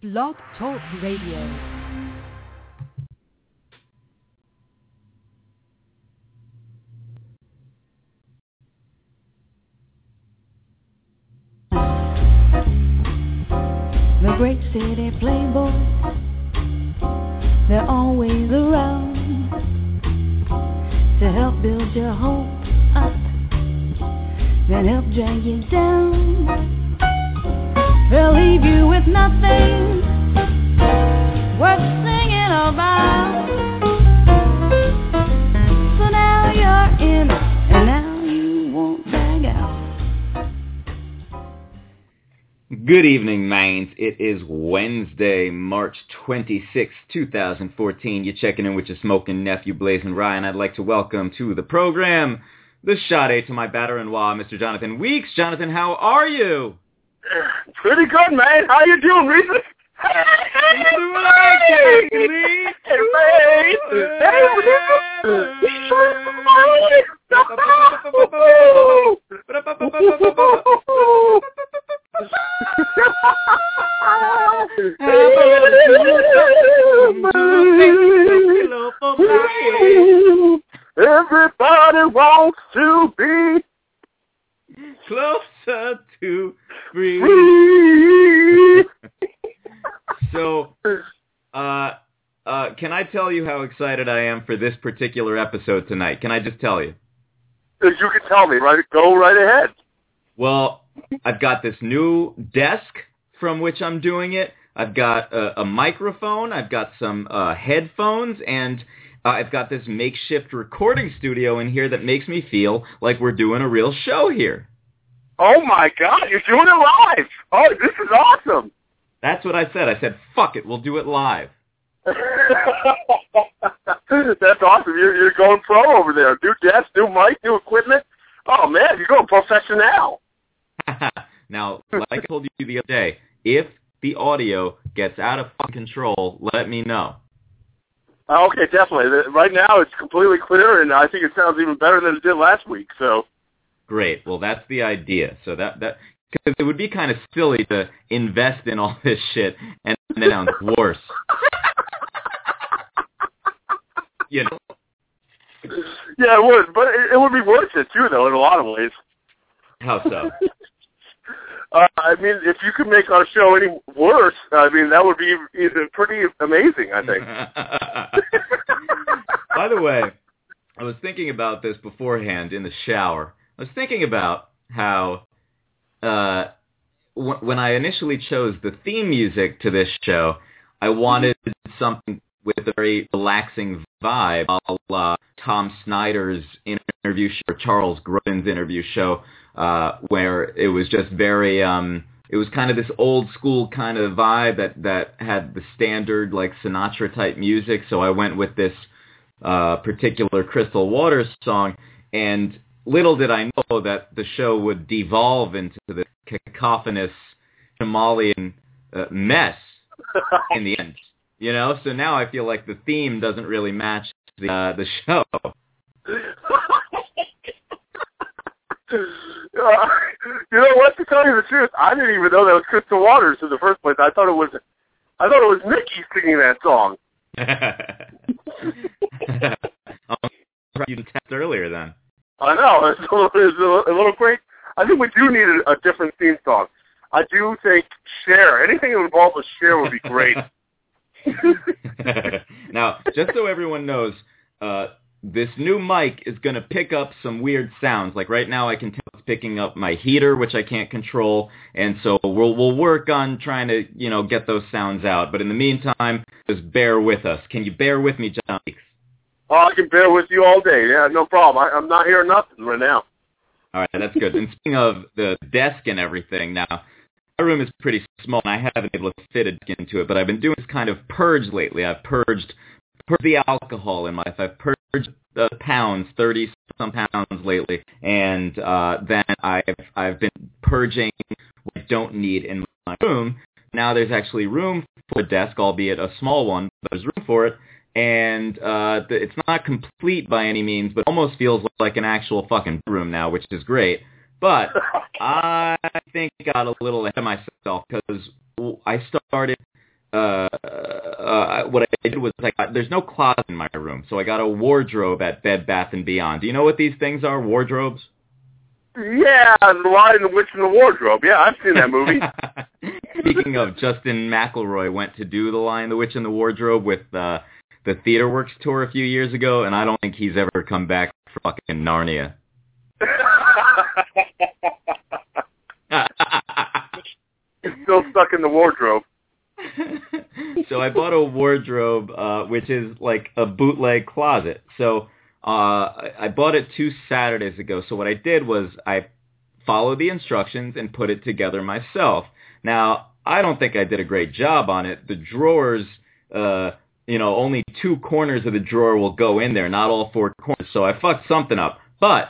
Blog Talk Radio. The great city playboys, they're always around to help build your hope up, then help drag you down. They'll leave you with nothing worth singing about. So now you're in, and now you won't out. Good evening, Maines. It is Wednesday, March 26, 2014. You're checking in with your smoking nephew, Blazing Ryan. I'd like to welcome to the program the Sade to my batter-in-law, Mr. Jonathan Weeks. Jonathan, how are you? Pretty good, man. How you doing, Reese? I'm doing all right, Lee. Everybody wants to be Closer to free. free. So, uh, uh, can I tell you how excited I am for this particular episode tonight? Can I just tell you? You can tell me, right? Go right ahead. Well, I've got this new desk from which I'm doing it. I've got a, a microphone. I've got some uh, headphones, and uh, I've got this makeshift recording studio in here that makes me feel like we're doing a real show here. Oh my God, you're doing it live. Oh, this is awesome. That's what I said. I said, fuck it, we'll do it live. That's awesome. You're, you're going pro over there. New desk, new mic, new equipment. Oh man, you're going professional. now, like I told you the other day, if the audio gets out of fucking control, let me know. Okay, definitely. Right now, it's completely clear, and I think it sounds even better than it did last week. So, Great. Well, that's the idea. So that that because it would be kind of silly to invest in all this shit and then sounds worse. You know. yeah, it would, but it, it would be worth it too, though, in a lot of ways. How so? Uh, I mean, if you could make our show any worse, I mean, that would be e- pretty amazing. I think. By the way, I was thinking about this beforehand in the shower. I was thinking about how uh, w- when I initially chose the theme music to this show, I wanted something with a very relaxing vibe, a la Tom Snyder's interview show, or Charles Grodin's interview show, uh, where it was just very, um, it was kind of this old school kind of vibe that, that had the standard like Sinatra type music. So I went with this uh, particular Crystal Waters song, and little did I know that the show would devolve into the cacophonous Himalayan uh, mess in the end. You know, so now I feel like the theme doesn't really match the uh, the show. Uh, you know what? To tell you the truth, I didn't even know that was Crystal Waters in the first place. I thought it was, I thought it was Mickey singing that song. oh, you test earlier then. I know it's a little, it's a little, a little great. I think we do need a, a different theme song. I do think Cher anything involved with Cher would be great. now, just so everyone knows, uh, this new mic is going to pick up some weird sounds. Like right now, I can tell it's picking up my heater, which I can't control, and so we'll we'll work on trying to you know get those sounds out. But in the meantime, just bear with us. Can you bear with me, John? Oh, I can bear with you all day. Yeah, no problem. I, I'm not hearing nothing right now. All right, that's good. And speaking of the desk and everything, now my room is pretty small, and I haven't been able to fit a desk into it. But I've been doing this kind of purge lately. I've purged, purged the alcohol in my life. I've purged the pounds, thirty some pounds lately, and uh, then I've I've been purging what I don't need in my room. Now there's actually room for a desk, albeit a small one, but there's room for it. And uh, th- it's not complete by any means, but almost feels like an actual fucking room now, which is great. But I think I got a little ahead of myself because I started uh, uh, what I did was I got, there's no closet in my room, so I got a wardrobe at Bed Bath and Beyond. Do you know what these things are? Wardrobes? Yeah, The Lion, the Witch, and the Wardrobe. Yeah, I've seen that movie. Speaking of, Justin McElroy went to do The Lion, the Witch, and the Wardrobe with uh, the Theater Works tour a few years ago, and I don't think he's ever come back for fucking Narnia. It's still stuck in the wardrobe. so I bought a wardrobe, uh, which is like a bootleg closet. So uh, I I bought it two Saturdays ago. So what I did was I followed the instructions and put it together myself. Now I don't think I did a great job on it. The drawers, uh, you know, only two corners of the drawer will go in there, not all four corners. So I fucked something up. But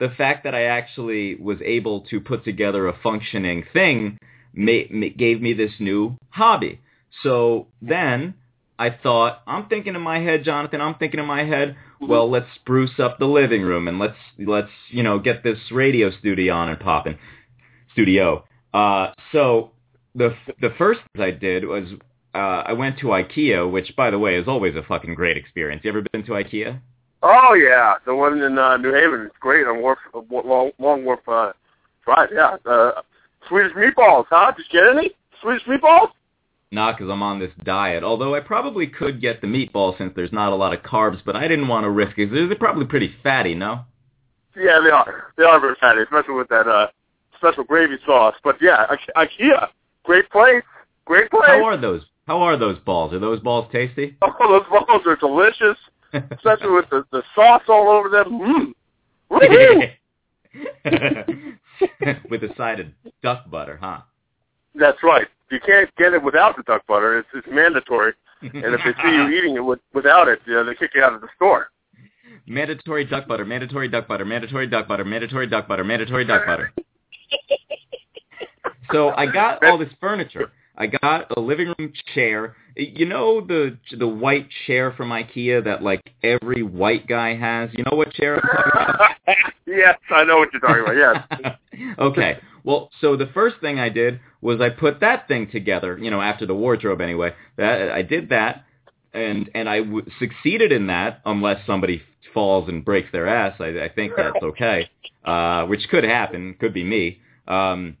the fact that I actually was able to put together a functioning thing gave me this new hobby. So then I thought, I'm thinking in my head, Jonathan, I'm thinking in my head, well, let's spruce up the living room and let's let's you know get this radio studio on and popping studio. Uh, so the the first thing I did was uh, I went to IKEA, which by the way is always a fucking great experience. You ever been to IKEA? Oh yeah, the one in uh, New Haven is great on Wharf, uh, Long, Long Wharf uh, Drive. Yeah, uh, Swedish meatballs, huh? Did you get any Swedish meatballs? Not because I'm on this diet. Although I probably could get the meatball since there's not a lot of carbs, but I didn't want to risk it. They're probably pretty fatty, no? Yeah, they are. They are very fatty, especially with that uh, special gravy sauce. But yeah, I- IKEA, great place, great place. How are those? How are those balls? Are those balls tasty? Oh, those balls are delicious, especially with the, the sauce all over them. Mmm. With a side of duck butter, huh? That's right. You can't get it without the duck butter. It's, it's mandatory. And if they see you eating it with, without it, you know, they kick you out of the store. mandatory duck butter, mandatory duck butter, mandatory duck butter, mandatory duck butter, mandatory duck butter. So I got all this furniture. I got a living room chair. You know the the white chair from IKEA that like every white guy has. You know what chair I'm talking about? yes, I know what you're talking about. Yes. okay. Well, so the first thing I did was I put that thing together. You know, after the wardrobe anyway. That I did that, and and I w- succeeded in that, unless somebody falls and breaks their ass. I, I think that's okay, uh, which could happen. Could be me. Um,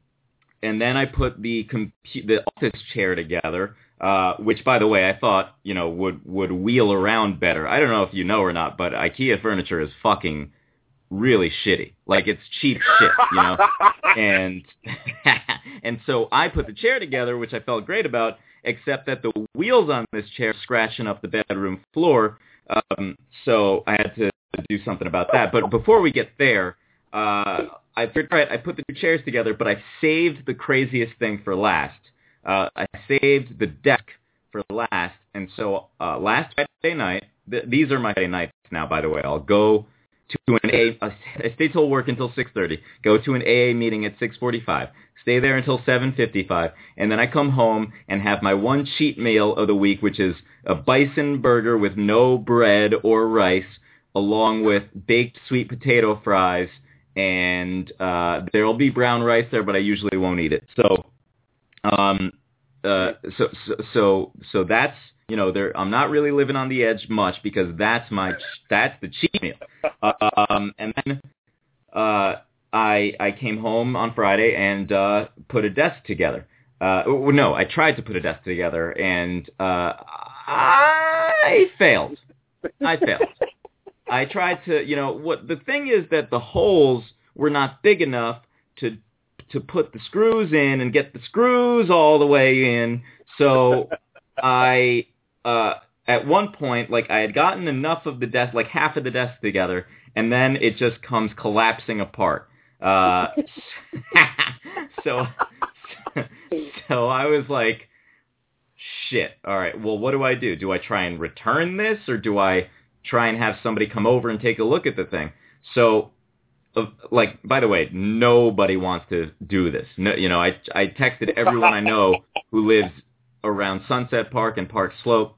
and then I put the compu- the office chair together, uh, which, by the way, I thought you know would would wheel around better. I don't know if you know or not, but IKEA furniture is fucking really shitty. Like it's cheap shit, you know. and and so I put the chair together, which I felt great about, except that the wheels on this chair are scratching up the bedroom floor. Um, so I had to do something about that. But before we get there, uh, I figured, all right, I put the two chairs together, but I saved the craziest thing for last. Uh, I saved the desk for last, and so uh, last Friday night, th- these are my Friday nights now, by the way. I'll go to an AA, I stay till work until 6.30, go to an AA meeting at 6.45, stay there until 7.55, and then I come home and have my one cheat meal of the week, which is a bison burger with no bread or rice, along with baked sweet potato fries, and uh, there will be brown rice there, but I usually won't eat it. So, um, uh, so, so, so, so that's you know, there I'm not really living on the edge much because that's my that's the cheat meal. Um, and then uh, I I came home on Friday and uh, put a desk together. Uh, well, no, I tried to put a desk together and uh, I failed. I failed. I tried to, you know, what the thing is that the holes were not big enough to to put the screws in and get the screws all the way in. So I uh at one point like I had gotten enough of the desk like half of the desk together and then it just comes collapsing apart. Uh so so I was like shit. All right. Well, what do I do? Do I try and return this or do I try and have somebody come over and take a look at the thing? So like by the way, nobody wants to do this. No, you know, I I texted everyone I know who lives around Sunset Park and Park Slope,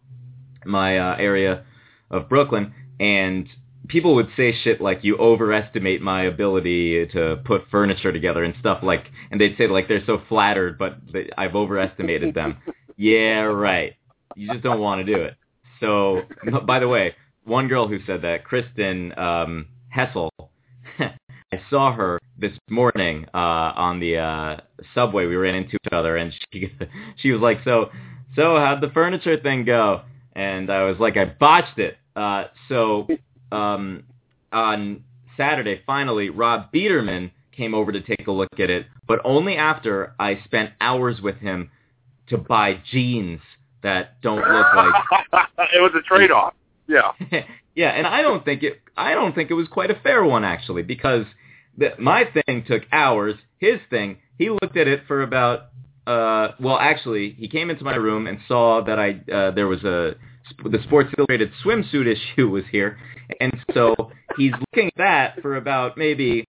my uh, area of Brooklyn, and people would say shit like you overestimate my ability to put furniture together and stuff like and they'd say like they're so flattered but they, I've overestimated them Yeah, right. You just don't want to do it. So, by the way, one girl who said that, Kristen um, Hessel, I saw her this morning uh, on the uh, subway. We ran into each other, and she she was like, "So, so how'd the furniture thing go?" And I was like, "I botched it." Uh, so um, on Saturday, finally, Rob Biederman came over to take a look at it, but only after I spent hours with him to buy jeans that don't look like. it was a trade-off. Yeah. yeah, and I don't think it. I don't think it was quite a fair one actually, because the, my thing took hours. His thing, he looked at it for about. Uh, well, actually, he came into my room and saw that I uh, there was a the Sports Illustrated swimsuit issue was here, and so he's looking at that for about maybe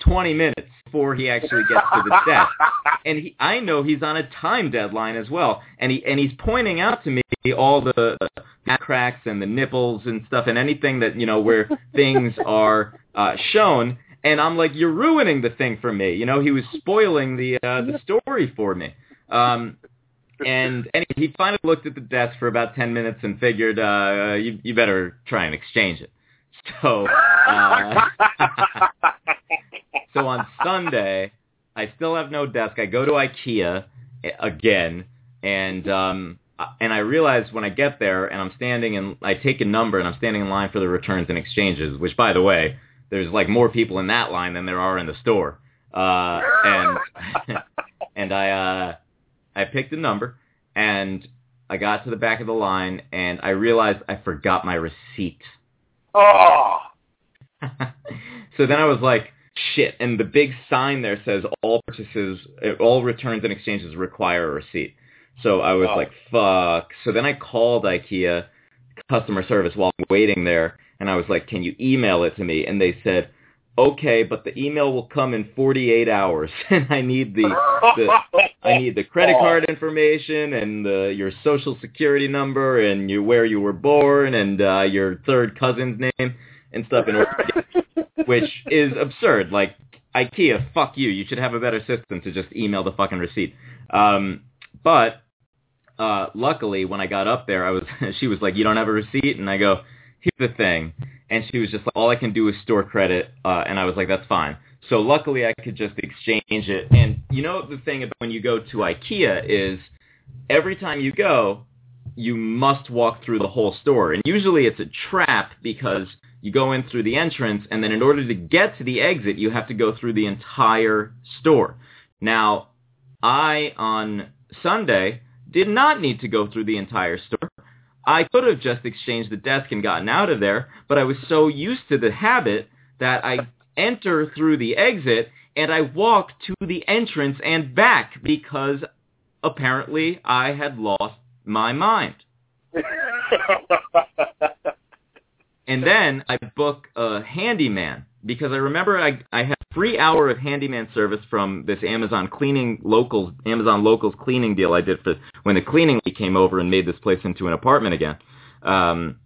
20 minutes before he actually gets to the desk. And he, I know he's on a time deadline as well, and he and he's pointing out to me all the the cracks and the nipples and stuff, and anything that you know where things are uh, shown. And I'm like, you're ruining the thing for me. You know, he was spoiling the uh, the story for me. Um, and anyway, he finally looked at the desk for about 10 minutes and figured, uh, you, you better try and exchange it. So, uh, so on Sunday, I still have no desk. I go to IKEA again, and um, and I realize when I get there and I'm standing and I take a number and I'm standing in line for the returns and exchanges, which by the way, there's like more people in that line than there are in the store. Uh, and and I uh, I picked a number and I got to the back of the line and I realized I forgot my receipt. Oh. so then I was like, shit. And the big sign there says all purchases, all returns and exchanges require a receipt. So I was oh. like, fuck. So then I called IKEA customer service while I'm waiting there, and I was like, can you email it to me? And they said, okay, but the email will come in 48 hours, and I need the, the I need the credit card information and the, your social security number and you where you were born and uh, your third cousin's name and stuff in order to get, which is absurd. Like IKEA, fuck you. You should have a better system to just email the fucking receipt. Um, but uh, luckily, when I got up there, I was she was like, "You don't have a receipt," and I go, "Here's the thing," and she was just like, "All I can do is store credit," uh, and I was like, "That's fine." So luckily, I could just exchange it. And you know the thing about when you go to IKEA is every time you go, you must walk through the whole store, and usually it's a trap because you go in through the entrance, and then in order to get to the exit, you have to go through the entire store. Now, I on Sunday did not need to go through the entire store. I could have just exchanged the desk and gotten out of there, but I was so used to the habit that I enter through the exit and I walk to the entrance and back because apparently I had lost my mind. and then I book a handyman because I remember I I had a free hour of handyman service from this Amazon cleaning locals Amazon locals cleaning deal I did for when the cleaning came over and made this place into an apartment again. Um,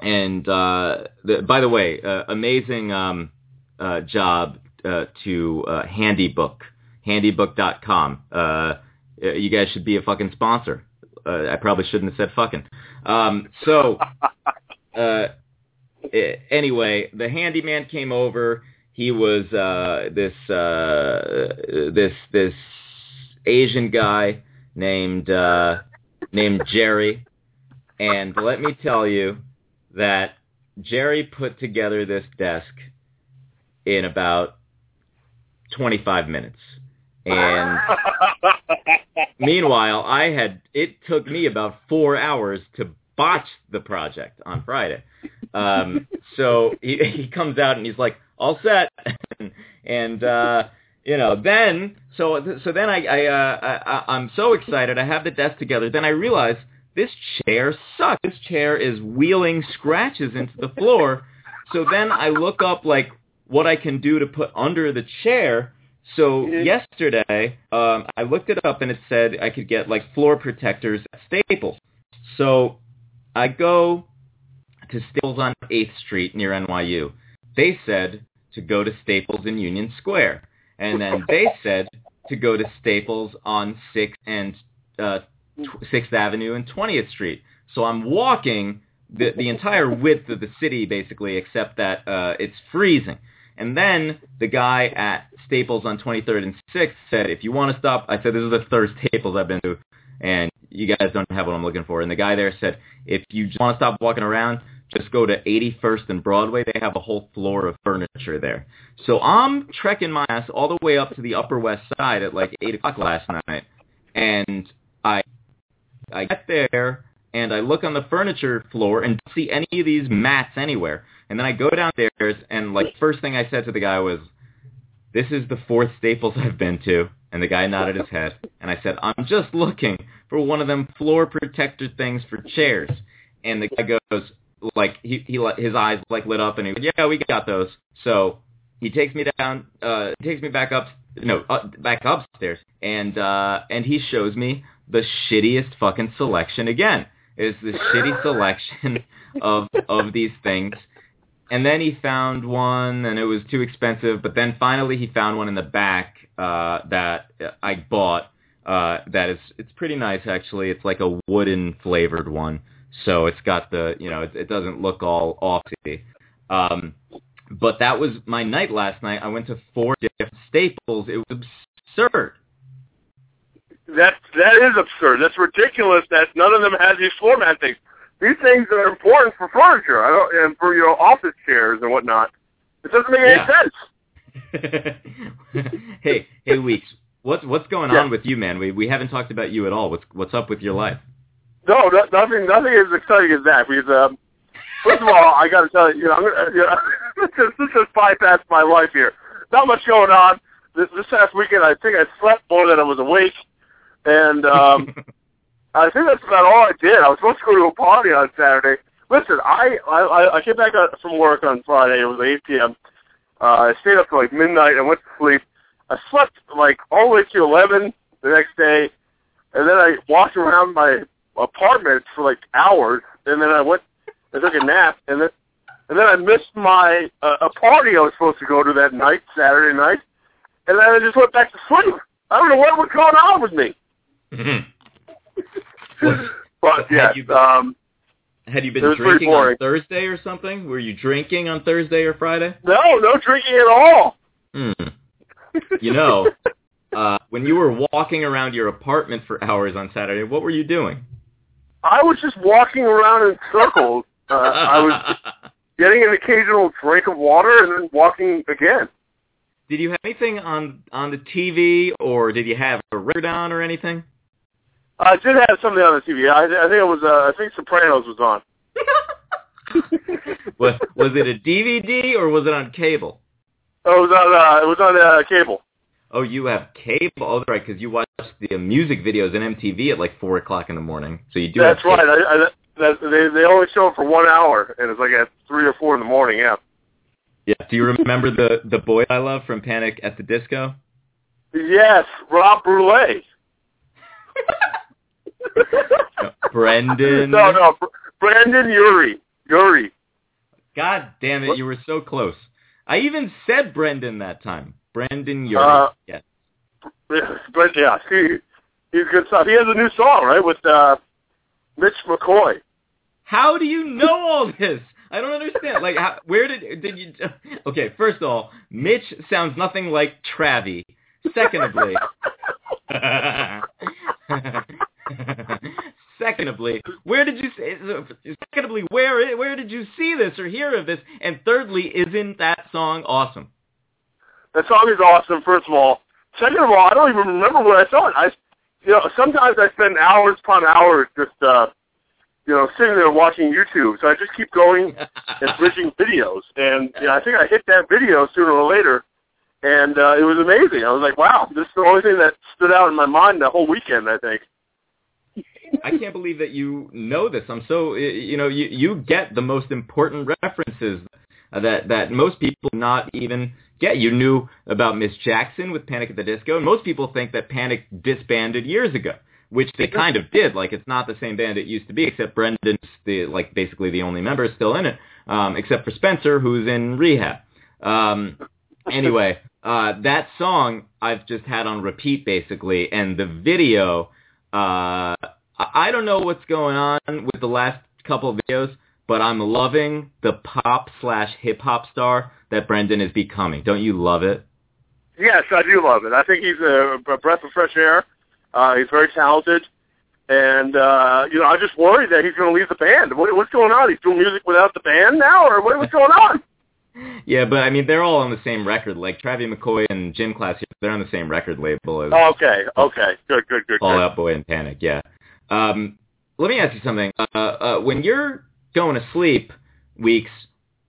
and uh, the, by the way, uh, amazing um, uh, job uh, to uh, HandyBook, handybook.com. Uh, you guys should be a fucking sponsor. Uh, I probably shouldn't have said fucking. Um, so. Uh, anyway, the handyman came over. He was uh, this uh, this this Asian guy named uh, named Jerry, and let me tell you that Jerry put together this desk in about 25 minutes. And meanwhile, I had it took me about 4 hours to botch the project on Friday. Um, so he, he comes out and he's like, all set. and, uh, you know, then, so, so then I, I, uh, I, I'm so excited. I have the desk together. Then I realize this chair sucks. This chair is wheeling scratches into the floor. So then I look up like what I can do to put under the chair. So yesterday, um, I looked it up and it said I could get like floor protectors at Staples. So I go to Staples on 8th Street near NYU. They said to go to Staples in Union Square. And then they said to go to Staples on 6th and uh, Sixth Avenue and 20th Street. So I'm walking the the entire width of the city basically, except that uh, it's freezing. And then the guy at Staples on 23rd and 6th said, if you want to stop, I said, this is the third Staples I've been to, and you guys don't have what I'm looking for. And the guy there said, if you just want to stop walking around, just go to 81st and Broadway. They have a whole floor of furniture there. So I'm trekking my ass all the way up to the Upper West Side at like 8 o'clock last night. And I, I get there, and I look on the furniture floor and don't see any of these mats anywhere. And then I go downstairs, and like first thing I said to the guy was, "This is the fourth Staples I've been to." And the guy nodded his head, and I said, "I'm just looking for one of them floor protector things for chairs." And the guy goes, like he he his eyes like lit up, and he "Yeah, we got those." So he takes me down, uh, takes me back up, no, uh, back upstairs, and uh, and he shows me the shittiest fucking selection again. It's the shitty selection of of these things and then he found one and it was too expensive but then finally he found one in the back uh that i bought uh that is it's pretty nice actually it's like a wooden flavored one so it's got the you know it, it doesn't look all offy um but that was my night last night i went to four different staples it was absurd That that is absurd. That's ridiculous. That none of them has these floor mat things. These things are important for furniture. I don't, and for your office chairs and whatnot. It doesn't make Yeah. any sense. hey hey weeks what's what's going Yeah. on with you man we we haven't talked about you at all what's what's up with your life No, no nothing. Nothing as exciting as that. Because um, first of all, I got to tell you, you know, I'm gonna, you know let's just let's just bypass my life here. Not much going on. This this past weekend, I think I slept more than I was awake, and um, I think that's about all I did. I was supposed to go to a party on Saturday. Listen, I I, I came back from work on Friday. It was 8 p.m. Uh, I stayed up till like midnight. I went to sleep. I slept like all the way to 11 the next day, and then I walked around my apartment for like hours, and then I went and took a nap, and then and then I missed my uh, a party I was supposed to go to that night, Saturday night, and then I just went back to sleep. I don't know what was going on with me. Was- but yeah, had you been- um, Had you been drinking on. Thursday or something? Were you drinking on Thursday or Friday? no, no drinking at all. Hmm. You know, uh, when you were walking around your apartment for hours on Saturday, what were you doing? I was just walking around in circles. Uh, I was getting an occasional drink of water and then walking again. did you have anything on on the TV, or did you have a record on or anything? I did have something on the TV. I, I think it was. Uh, I think Sopranos was on. was was it a DVD or was it on cable? Oh, it was on. Uh, it was on uh, cable. Oh, you have cable. Oh, that's right, because you watch the uh, music videos on MTV at like four o'clock in the morning. So you do. That's right. I, I, that, they they only show it for one hour, and it's like at three or four in the morning. Yeah. Yeah. Do you remember the the boy I love from Panic at the Disco? Yes, Rob Brule. Brendon. no, no, Br- Brandon Urie. Urie. God damn it, you were so close. I even said Brendon that time. Brendon Urie. Uh, yes. But yeah, he he's good stuff. He has a new song, right, with uh, Mitch McCoy. How do you know all this? I don't understand. Like, how, where did did you? Okay, first of all, Mitch sounds nothing like Travie. Secondly, secondly, where did you? Secondly, where where did you see this or hear of this? And thirdly, isn't that song awesome? That song is awesome. First of all, second of all, I don't even remember when I saw it. I, you know, sometimes I spend hours upon hours just, uh, you know, sitting there watching YouTube. So I just keep going and bridging videos, and you know, I think I hit that video sooner or later, and uh, it was amazing. I was like, wow, this is the only thing that stood out in my mind the whole weekend. I think. I can't believe that you know this. I'm so you know you you get the most important references that that most people not even get. You knew about Miss Jackson with Panic at the Disco, and most people think that Panic disbanded years ago, which they kind of did. Like it's not the same band it used to be, except Brendon's the like basically the only member still in it, um, except for Spencer who's in rehab. Um, anyway, uh, that song I've just had on repeat basically, and the video uh, I I don't know what's going on with the last couple of videos, but I'm loving the pop slash hip hop star that Brendon is becoming. Don't you love it? Yes, I do love it. I think he's a, a breath of fresh air. Uh, he's very talented, and uh, you know, I'm just worry that he's going to leave the band. What, what's going on? He's doing music without the band now, or what, what's going on? Yeah, but I mean, they're all on the same record. Like Travie McCoy and Gym Class, they're on the same record label as oh, Okay, okay, good, good, good. Fall good. Out Boy and Panic. Yeah. Um, let me ask you something. Uh, uh, when you're going to sleep, weeks,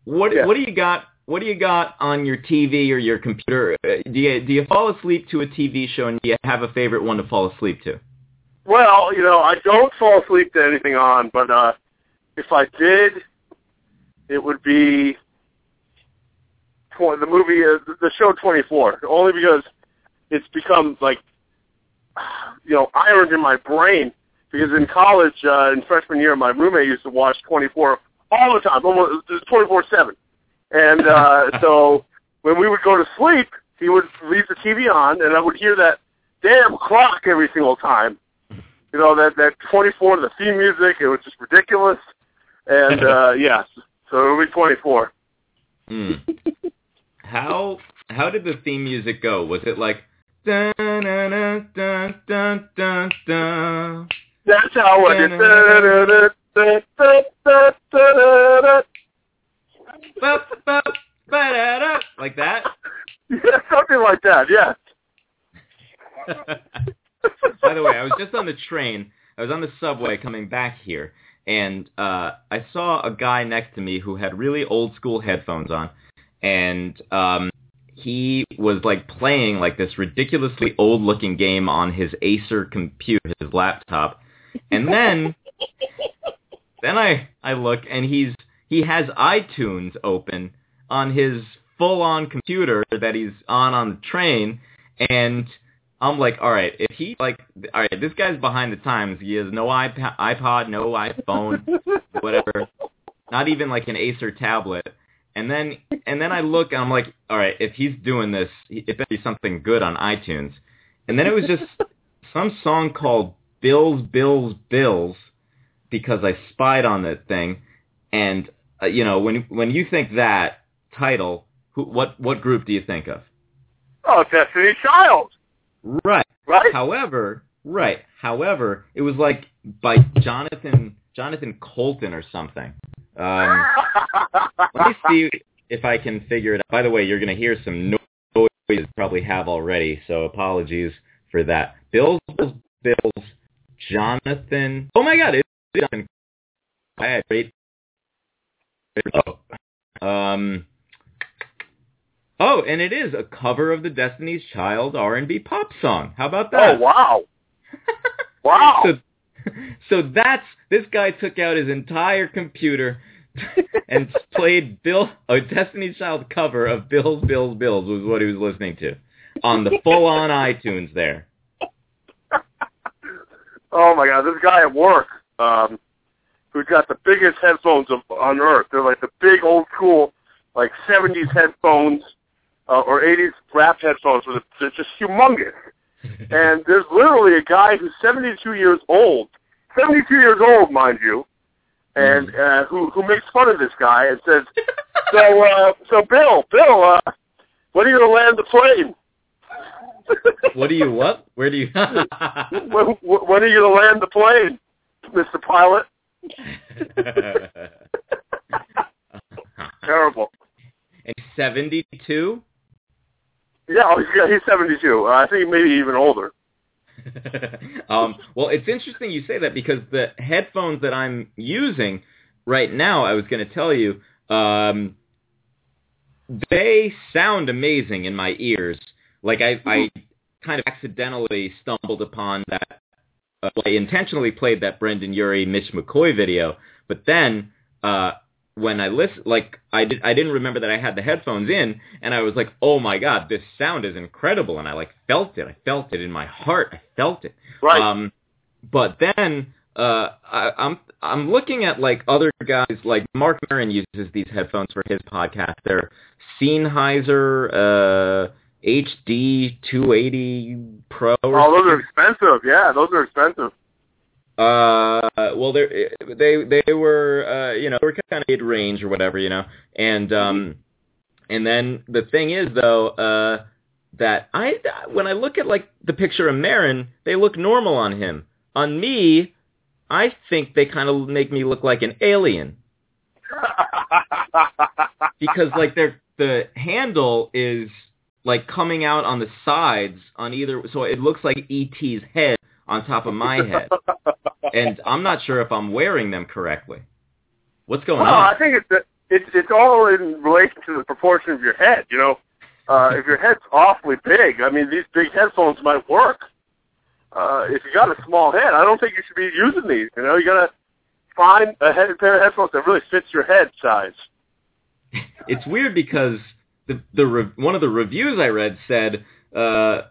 what Yeah. what do you got? What do you got on your TV or your computer? Uh, Do you do you fall asleep to a TV show, and do you have a favorite one to fall asleep to? Well, you know, I don't fall asleep to anything on, but uh, if I did, it would be the movie, uh, the show 24. Only because it's become like, you know, ironed in my brain. Because in college, uh, in freshman year, my roommate used to watch 24 all the time, almost 24/7. And uh, so when we would go to sleep, he would leave the TV on, and I would hear that damn clock every single time you know that that 24 the theme music it was just ridiculous and uh yes so it'll be 24 Hmm. how how did the theme music go? Was it like dun dun dun dun dun dun? That's how it is Ba, ba, like that? yeah something like that yeah By the way, I was just on the train. I was on the subway coming back here, and uh, I saw a guy next to me who had really old school headphones on, and um, he was like playing like this ridiculously old looking game on his Acer computer, his laptop, and then then I I look and he's he has iTunes open on his full on computer that he's on on the train, and I'm like, all right, if he like, all right, this guy's behind the times. He has no iPad, iPod, no iPhone, whatever, not even like an Acer tablet. And then and then I look and I'm like, all right, if he's doing this, it better be something good on iTunes. And then it was just some song called Bills, Bills, Bills, because I spied on that thing. And uh, you know, when when you think that title, who, what what group do you think of? oh destiny child Right. right However, right. However, it was like by Jonathan Jonathan Coulton or something. Um, let me see if I can figure it out. By the way, you're going to hear some noise you probably have already, so apologies for that. Bills, Bills, Bills, Jonathan. Oh my God, it's Jonathan. I had. Oh. Um. Oh, and it is a cover of the Destiny's Child R&B pop song. How about that? oh wow wow So, so that's this guy took out his entire computer and played Bill a Destiny's Child cover of Bills Bills Bills was what he was listening to on the full on iTunes there. Oh my god this guy at work um who's got the biggest headphones of, on earth. They're like the big old school like 70s headphones uh, or 80s rap headphones with they're just humongous. And there's literally a guy who's 72 years old, 72 years old, mind you, and uh, who who makes fun of this guy and says, "So, uh, so Bill, Bill, uh, when are you gonna land the plane? What do you what? Where do you when, when are you gonna land the plane, Mister Pilot?" Terrible. and 72? Yeah, he's, he's 72. Uh, I think maybe even older. um, well, it's interesting you say that because the headphones that I'm using right now, I was going to tell you, um, they sound amazing in my ears. Like I, I kind of accidentally stumbled upon that. Uh, I intentionally played that Brendon Urie Mitch McCoy video, but then uh, when I listen, like I did, I didn't remember that I had the headphones in, and I was like, "Oh my god, this sound is incredible!" And I like felt it. I felt it in my heart. I felt it. Right. Um, but then uh, I, I'm I'm looking at like other guys, like Marc Maron uses these headphones for his podcast. They're Sennheiser uh, HD 280 Pro. oh, those are expensive. Yeah, those are expensive. Uh, well, they they they were uh, you know they were kind of mid range or whatever, you know, and um, and then the thing is though, uh, that I when I look at like the picture of Maron, they look normal on him. On me, I think they kind of make me look like an alien because like their the handle is like coming out on the sides on either, so it looks like ET's head on top of my head, and I'm not sure if I'm wearing them correctly. What's going well, on? I think it's it's it's all in relation to the proportion of your head. You know, uh, if your head's awfully big, I mean, these big headphones might work. Uh, if you got a small head, I don't think you should be using these. You know, you gotta find a head, pair of headphones that really fits your head size. it's weird because the the re- one of the reviews I read said uh,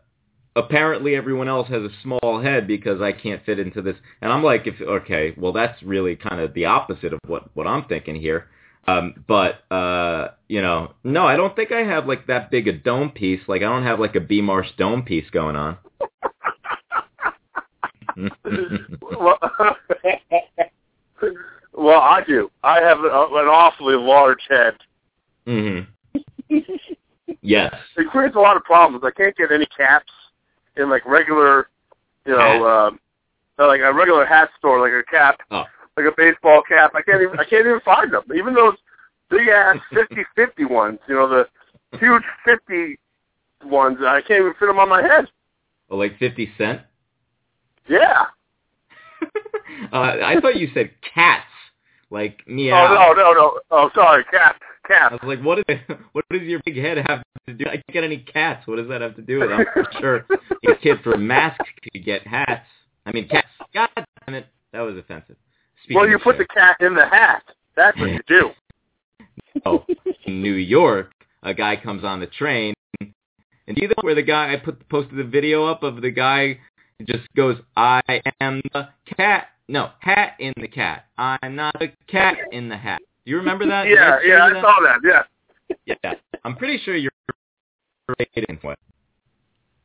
apparently everyone else has a small head because I can't fit into this, and I'm like, if okay, well that's really kind of the opposite of what what I'm thinking here. Um, but uh, you know, no, I don't think I have like that big a dome piece. Like I don't have like a B Marsh dome piece going on. well, well, I do. I have an awfully large head. hmm Yes. It creates a lot of problems. I can't get any caps in like regular, you know, um, like a regular hat store, like a cap, Oh. like a baseball cap. I can't even I can't even find them. Even those big ass fifty fifty ones, you know, the huge fifty ones. I can't even fit them on my head. Oh, like fifty cent. Yeah. uh, I thought you said cats, like meow. Oh no no no. Oh sorry, cap I was like, what is what does your big head have to do? I can't get any cats. What does that have to do with it? I'm sure a kid for masks could get hats. I mean, cats. God damn it, that was offensive. Speaking Well, you put the cat in the hat. That's what you do. oh, in New York, a guy comes on the train, and that where the guy I put posted the video up of the guy just goes, "I am the cat." No, hat in the cat. I'm not a cat in the hat. Do you remember that? Yeah show yeah, I that? saw that. Yeah. Yeah, I'm pretty sure you're rating it.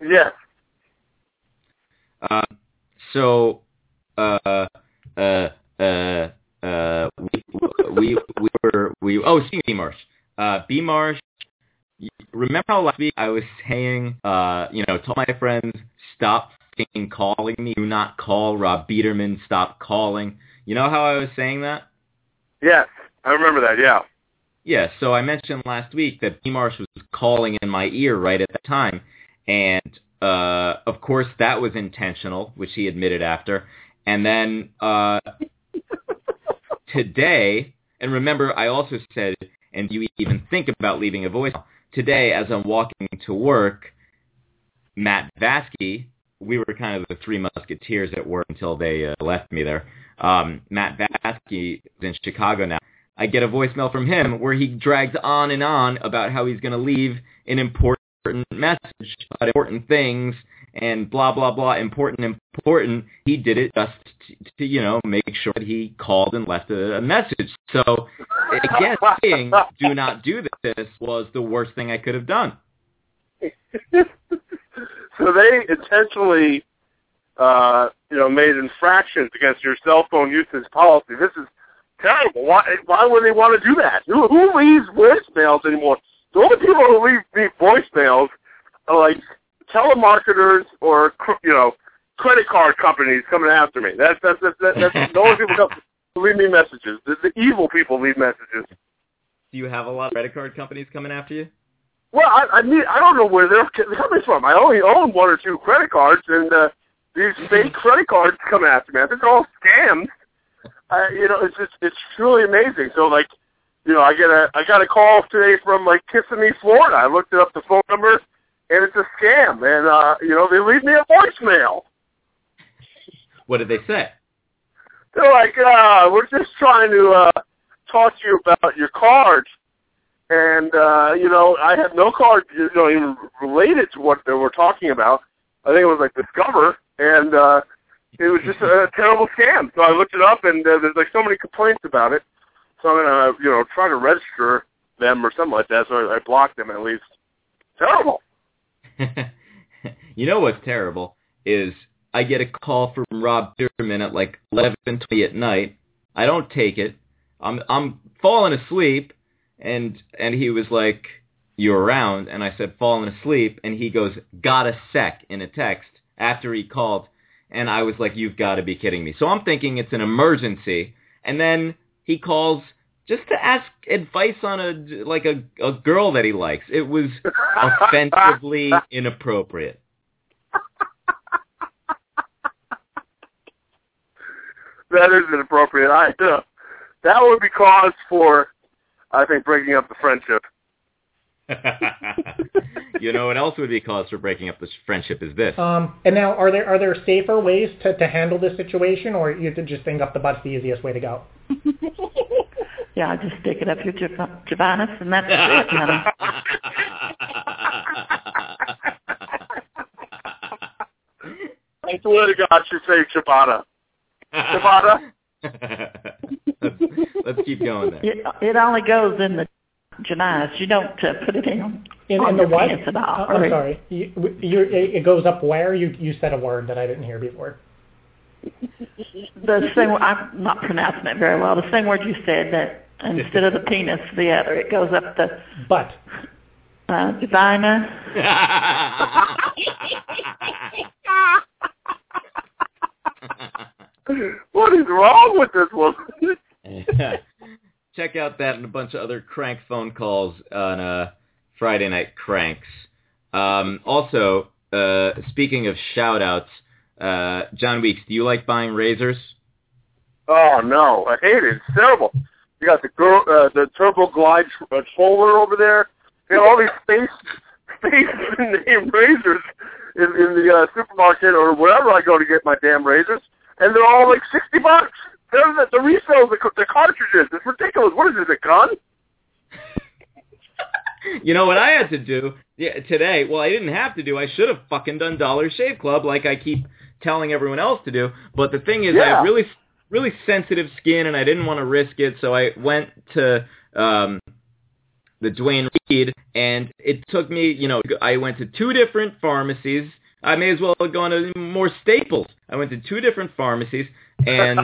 Yeah. Um, so, uh, uh, uh, uh, we, we, we were, we, oh, speaking of B Marsh, uh, B Marsh, remember how last week I was saying, uh, you know, told my friends, stop calling me, do not call Rob Biederman, stop calling. You know how I was saying that? Yes, I remember that. Yeah. Yeah, so I mentioned last week that B. Marsh was calling in my ear right at that time, and uh, of course that was intentional, which he admitted after. And then uh, today, and remember, I also said, and you even think about leaving a voice. Today, as I'm walking to work, Matt Vasky, we were kind of the three musketeers at work until they uh, left me there. Um, Matt Vasky is in Chicago now. I get a voicemail from him where he drags on and on about how he's going to leave an important message about important things and blah blah blah important important. He did it just to, to you know make sure that he called and left a, a message. So again saying do not do this was the worst thing i could have done. So they intentionally, uh, you know, made infractions against your cell phone usage policy. This is terrible. Why? Why would they want to do that? Who, who leaves voicemails anymore? The only people who leave me voicemails are like telemarketers or cr- you know credit card companies coming after me. That's that's that's, that's, that's the only people who leave me messages. The, the evil people leave messages. do you have a lot of credit card companies coming after you Well, I I mean I don't know where they're coming from. I only own one or two credit cards, and uh, these fake credit cards come after me. I think they're all scams. I, you know, it's just it's truly amazing. So like, you know, I get a I got a call today from like Kissimmee, Florida. I looked up the phone number, and it's a scam. And uh, you know, they leave me a voicemail. what did they say They're like, uh, we're just trying to uh, talk to you about your card. And, uh, you know, I have no card, you know, even related to what they were talking about. I think it was like Discover. And, uh, it was just a terrible scam. So I looked it up and uh, there's like so many complaints about it. So I'm going to, you know, try to register them or something like that. So I, I blocked them at least. Terrible. you know what's terrible is I get a call from Rob Biederman at like 11:20 at night. I don't take it. I'm I'm falling asleep, and and he was like, "You're around?" And I said, "Falling asleep." And he goes, "Got a sec" in a text after he called, and I was like, "You've got to be kidding me." So I'm thinking it's an emergency, and then he calls just to ask advice on a like a a girl that he likes. It was offensively inappropriate. that is inappropriate. I uh, that would be cause for, I think, breaking up the friendship. you know what else would be cause for breaking up this friendship is this. Um, and now, are there are there safer ways to, to handle this situation, or you could just think up the butt's the easiest way to go? yeah, just stick it up your Javanus, and that's it, honey. I swear to God, she say Shabana. Shabana. let's, let's keep going there. It, it only goes in the Janais. You don't uh, put it in, in, on in the your what? pants at all. Uh, I'm sorry. You, you, it goes up where? You you said a word that I didn't hear before. The same. I'm not pronouncing it very well. The same word you said that instead of the penis, the other. It goes up the butt. Uh, Divina. what is wrong with this woman? Check out that and a bunch of other crank phone calls on uh, Friday Night Cranks. Um, also, uh, speaking of shout-outs, uh, John Weeks, do you like buying razors? Oh no, I hate it. It's terrible. You got the girl, uh, the Turbo Glide uh, over there. You all these space space name razors in, in the uh, supermarket or wherever I go to get my damn razors, and they're all like sixty bucks. The, the resale, the, the cartridges. It's ridiculous. What is this, a gun? you know what I had to do yeah, today? Well, I didn't have to do. I should have fucking done Dollar Shave Club like I keep telling everyone else to do. But the thing is, I have really, really sensitive skin, and I didn't want to risk it, so I went to um, the Duane Reade, and it took me, you know, I went to two different pharmacies. I may as well have gone to more Staples. I went to two different pharmacies, and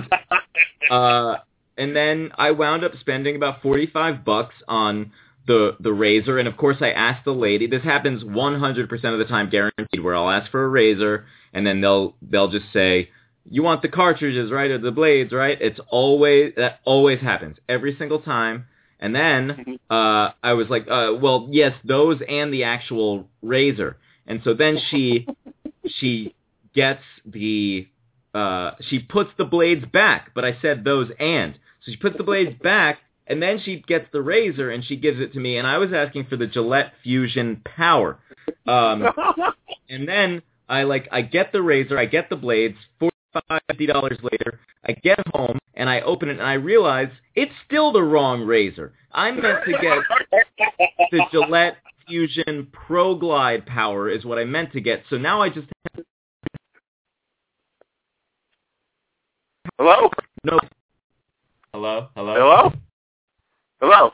uh, and then I wound up spending about forty-five bucks on the the razor. And of course, I asked the lady. This happens one hundred percent of the time, guaranteed. Where I'll ask for a razor, and then they'll they'll just say, "You want the cartridges, right, or the blades, right?" It's always that always happens every single time. And then uh, I was like, uh, "Well, yes, those and the actual razor." And so then she she gets the uh, she puts the blades back, but I said those and. So she puts the blades back, and then she gets the razor and she gives it to me, and I was asking for the Gillette Fusion Power. Um, and then I like I get the razor, I get the blades, fifty dollars later, I get home and I open it and I realize it's still the wrong razor. I meant to get the Gillette Fusion Pro Glide Power is what I meant to get. So now I just have Hello? no. Hello, hello. Hello? Hello?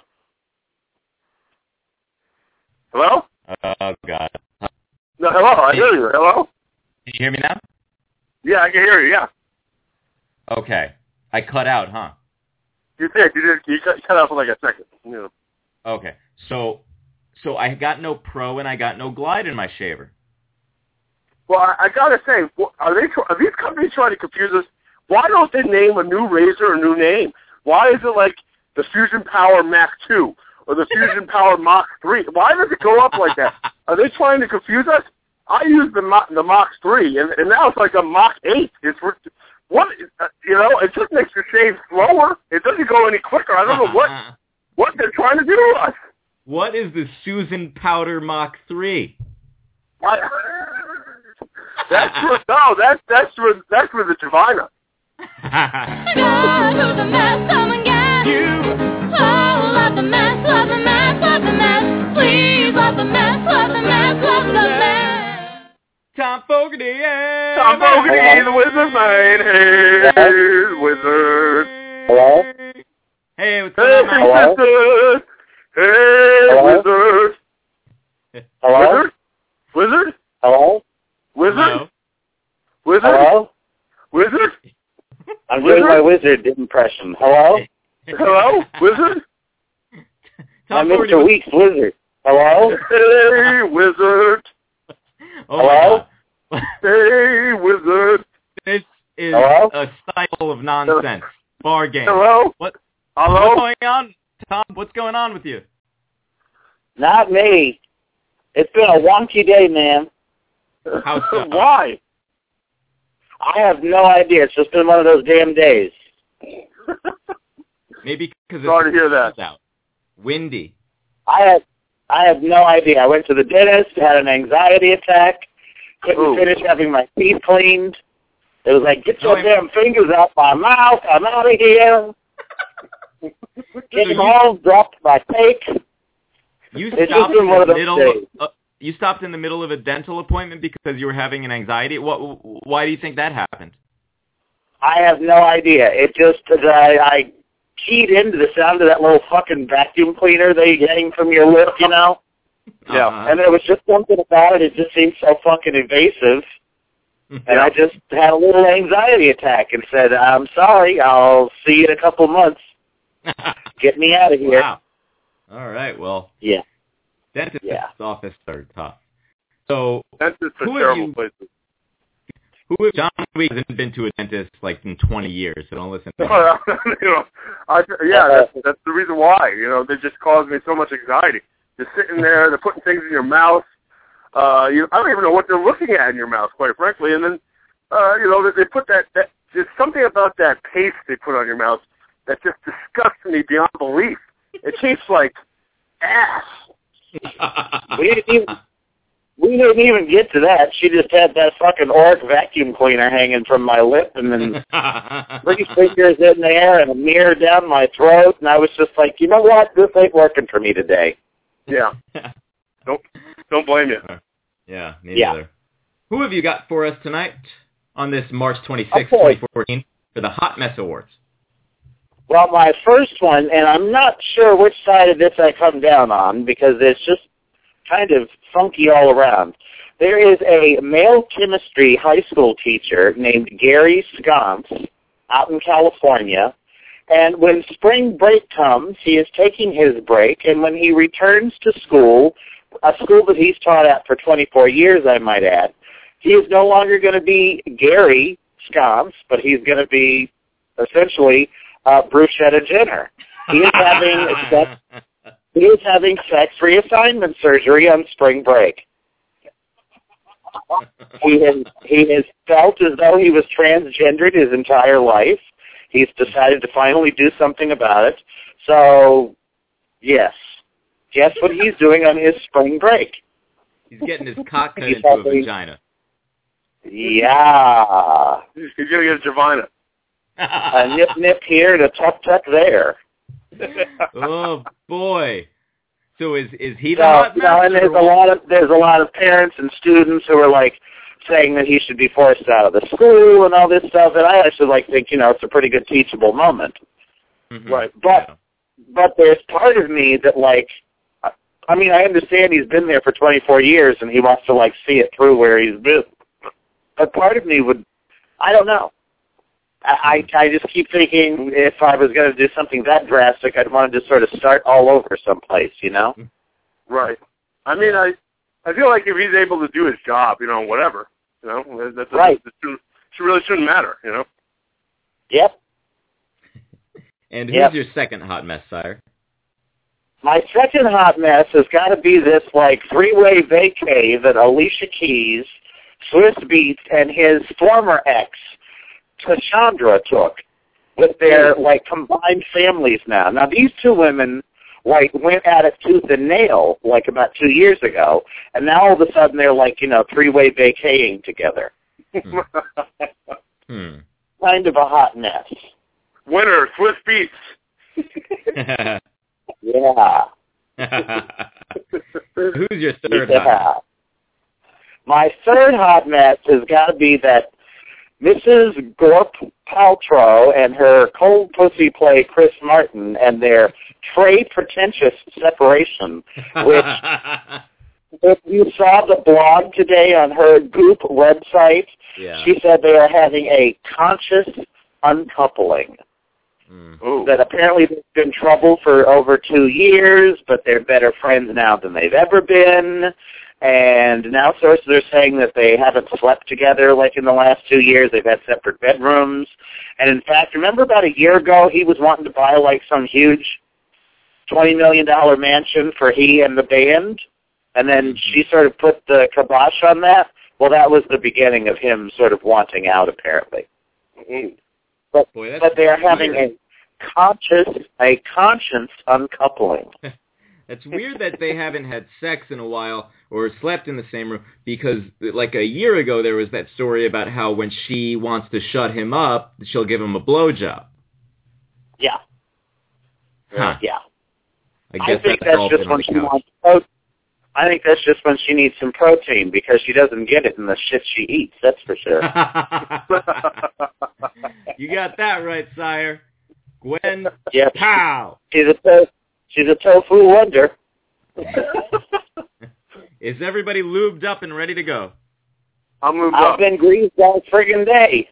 Hello? Oh God. No, hello. I hear you. Hello? Can you hear me now? Yeah, I can hear you. Yeah. Okay. I cut out, huh? You did. You did. You cut, you cut out for like a second. Yeah. Okay. So, so I got no Pro and I got no Glide in my shaver. Well, I, I gotta say, are they are these companies trying to confuse us? Why don't they name a new razor a new name? Why is it like the Fusion Power Mach Two or the Fusion Power Mach Three? Why does it go up like that? Are they trying to confuse us? I use the Mach, the Mach Three, and, and now it's like a Mach Eight. It's what uh, you know. It just makes your shave slower. It doesn't go any quicker. I don't know what what they're trying to do to us. What is the Susan Powder Mach 3? I, that's for, no, that's that's for that's for the Divina. God, who's a mess, come and get Oh, love the mess, love the mess, love the mess. Please love the mess, love the mess, love the mess. Thom Fogarty, yeah. Thom Fogarty, the wizard man. Hey, wizard. Hello? Hey, what's Hey, going on, Hello? Wizard. Hey, Hello? wizard. Hello? Wizard? Wizard? Hello? Wizard? Hello? Wizard? Hello? wizard I'm wizard? doing my wizard impression. Hello? Hello, wizard? I'm Tom Ford, Mr. Weeks Wizard. Hello? Hey, wizard. Oh Hello? Hey, wizard. This is Hello? a cycle of nonsense. Bar game. Hello? What? Hello? What's going on, Thom? What's going on with you? Not me. It's been a wonky day, man. How so? Why? I have no idea. It's just been one of those damn days. Maybe because Sorry to hear that. out. Windy. I have I have no idea. I went to the dentist, had an anxiety attack, couldn't Ooh. finish having my teeth cleaned. It was like, get your damn fingers out my mouth. I'm out of here. You- home, dropped my cake. You stopped in the middle. uh, you stopped in the middle of a dental appointment because you were having an anxiety. What? Why do you think that happened? I have no idea. It just I, I keyed into the sound of that little fucking vacuum cleaner they hang from your lip, you know. Yeah. Uh-huh. And there was just something about it. It just seemed so fucking invasive. And I just had a little anxiety attack and said, I'm sorry, I'll see you in a couple months. Get me out of here. wow. All right. Well, Yeah. dentist's Yeah. office are tough. So, That's just a Who are terrible you- place. who John Weeks hasn't been to a dentist like in 20 years, so don't listen to him. Well, you know, I, yeah, that's, that's the reason why. You know, they just cause me so much anxiety. You're sitting there, they're putting things in your mouth. Uh, you, I don't even know what they're looking at in your mouth, quite frankly. And then, uh, you know, they, they put that, that. There's something about that paste they put on your mouth that just disgusts me beyond belief. It tastes like ass. We didn't even we didn't even get to that. She just had that fucking orc vacuum cleaner hanging from my lip and then three fingers in there and a mirror down my throat and I was just like, you know what? This ain't working for me today. Yeah, don't don't blame you. yeah, me Yeah. neither. Who have you got for us tonight on this March 26, 2014 for the Hot Mess Awards? Well, my first one, and I'm not sure which side of this I come down on because it's just kind of funky all around. There is a male chemistry high school teacher named Gary Sconce out in California. And when spring break comes, he is taking his break, and when he returns to school, a school that he's taught at for 24 years, I might add, he is no longer going to be Gary Sconce, but he's going to be essentially uh, Bruschetta Jenner. He is having sex, he is having sex reassignment surgery on spring break. He has he has felt as though he was transgendered his entire life. He's decided to finally do something about it. So, yes, guess what he's doing on his spring break? He's getting his cock cut He's into a vagina. Yeah, You're gonna get a Javina. a nip nip here and a tuck tuck there. oh boy. So is is he the So, you know, and there's a lot of there's a lot of parents and students who are like saying that he should be forced out of the school and all this stuff. And I actually like think you know it's a pretty good teachable moment. Mhm. Right, but- But there's part of me that like, I- I mean, I understand he's been there for 24 years and he wants to like see it through where he's been. But part of me would, I don't know. I I hmm. I just keep thinking if I was going to do something that drastic, I'd want to just sort of start all over someplace, you know? Hmm. Right. I mean, I I feel like if he's able to do his job, you know, whatever, you know, that, that, Right. that should, should really shouldn't matter, you know. Yep. And who's Yep. your second hot mess, sire? My second hot mess has got to be this like three-way vacay that Alicia Keys, Swizz Beatz, and his former ex, Tashandra, took with their like combined families now. Now these two women like went at it tooth and nail like about two years ago, and now all of a sudden they're like you know three-way vacaying together. Hmm. Kind of a hot mess. Winner, Swizz Beatz. Yeah. who's your third yeah. hot My third hot mess has got to be that Mess Gorp Paltrow and her cold pussy play Chris Martin and their trade pretentious separation. Which, if you saw the blog today on her Goop website, yeah. she said they are having a conscious uncoupling. Mm. Ooh. That apparently they've been trouble for over two years, but they're better friends now than they've ever been. And now sources are saying that they haven't slept together like in the last two years. They've had separate bedrooms. And in fact, remember about a year ago he was wanting to buy like some huge twenty million dollar mansion for he and the band, and then she sort of put the kibosh on that. Well, that was the beginning of him sort of wanting out, apparently. Mm. Boy, But they are having weird. a conscious, a conscience uncoupling. It's weird that they haven't had sex in a while or slept in the same room because, like a year ago, there was that story about how when she wants to shut him up, she'll give him a blowjob. Yeah, Huh. yeah. I I, guess think that's, that's just when she wants. Pro- I think that's just when she needs some protein because she doesn't get it in the shit she eats. That's for sure. you got that right, sire. Gwen yeah, Pow. she's a she's a tofu wonder. Is everybody lubed up and ready to go? I'm moved I've up. been greased all friggin' day.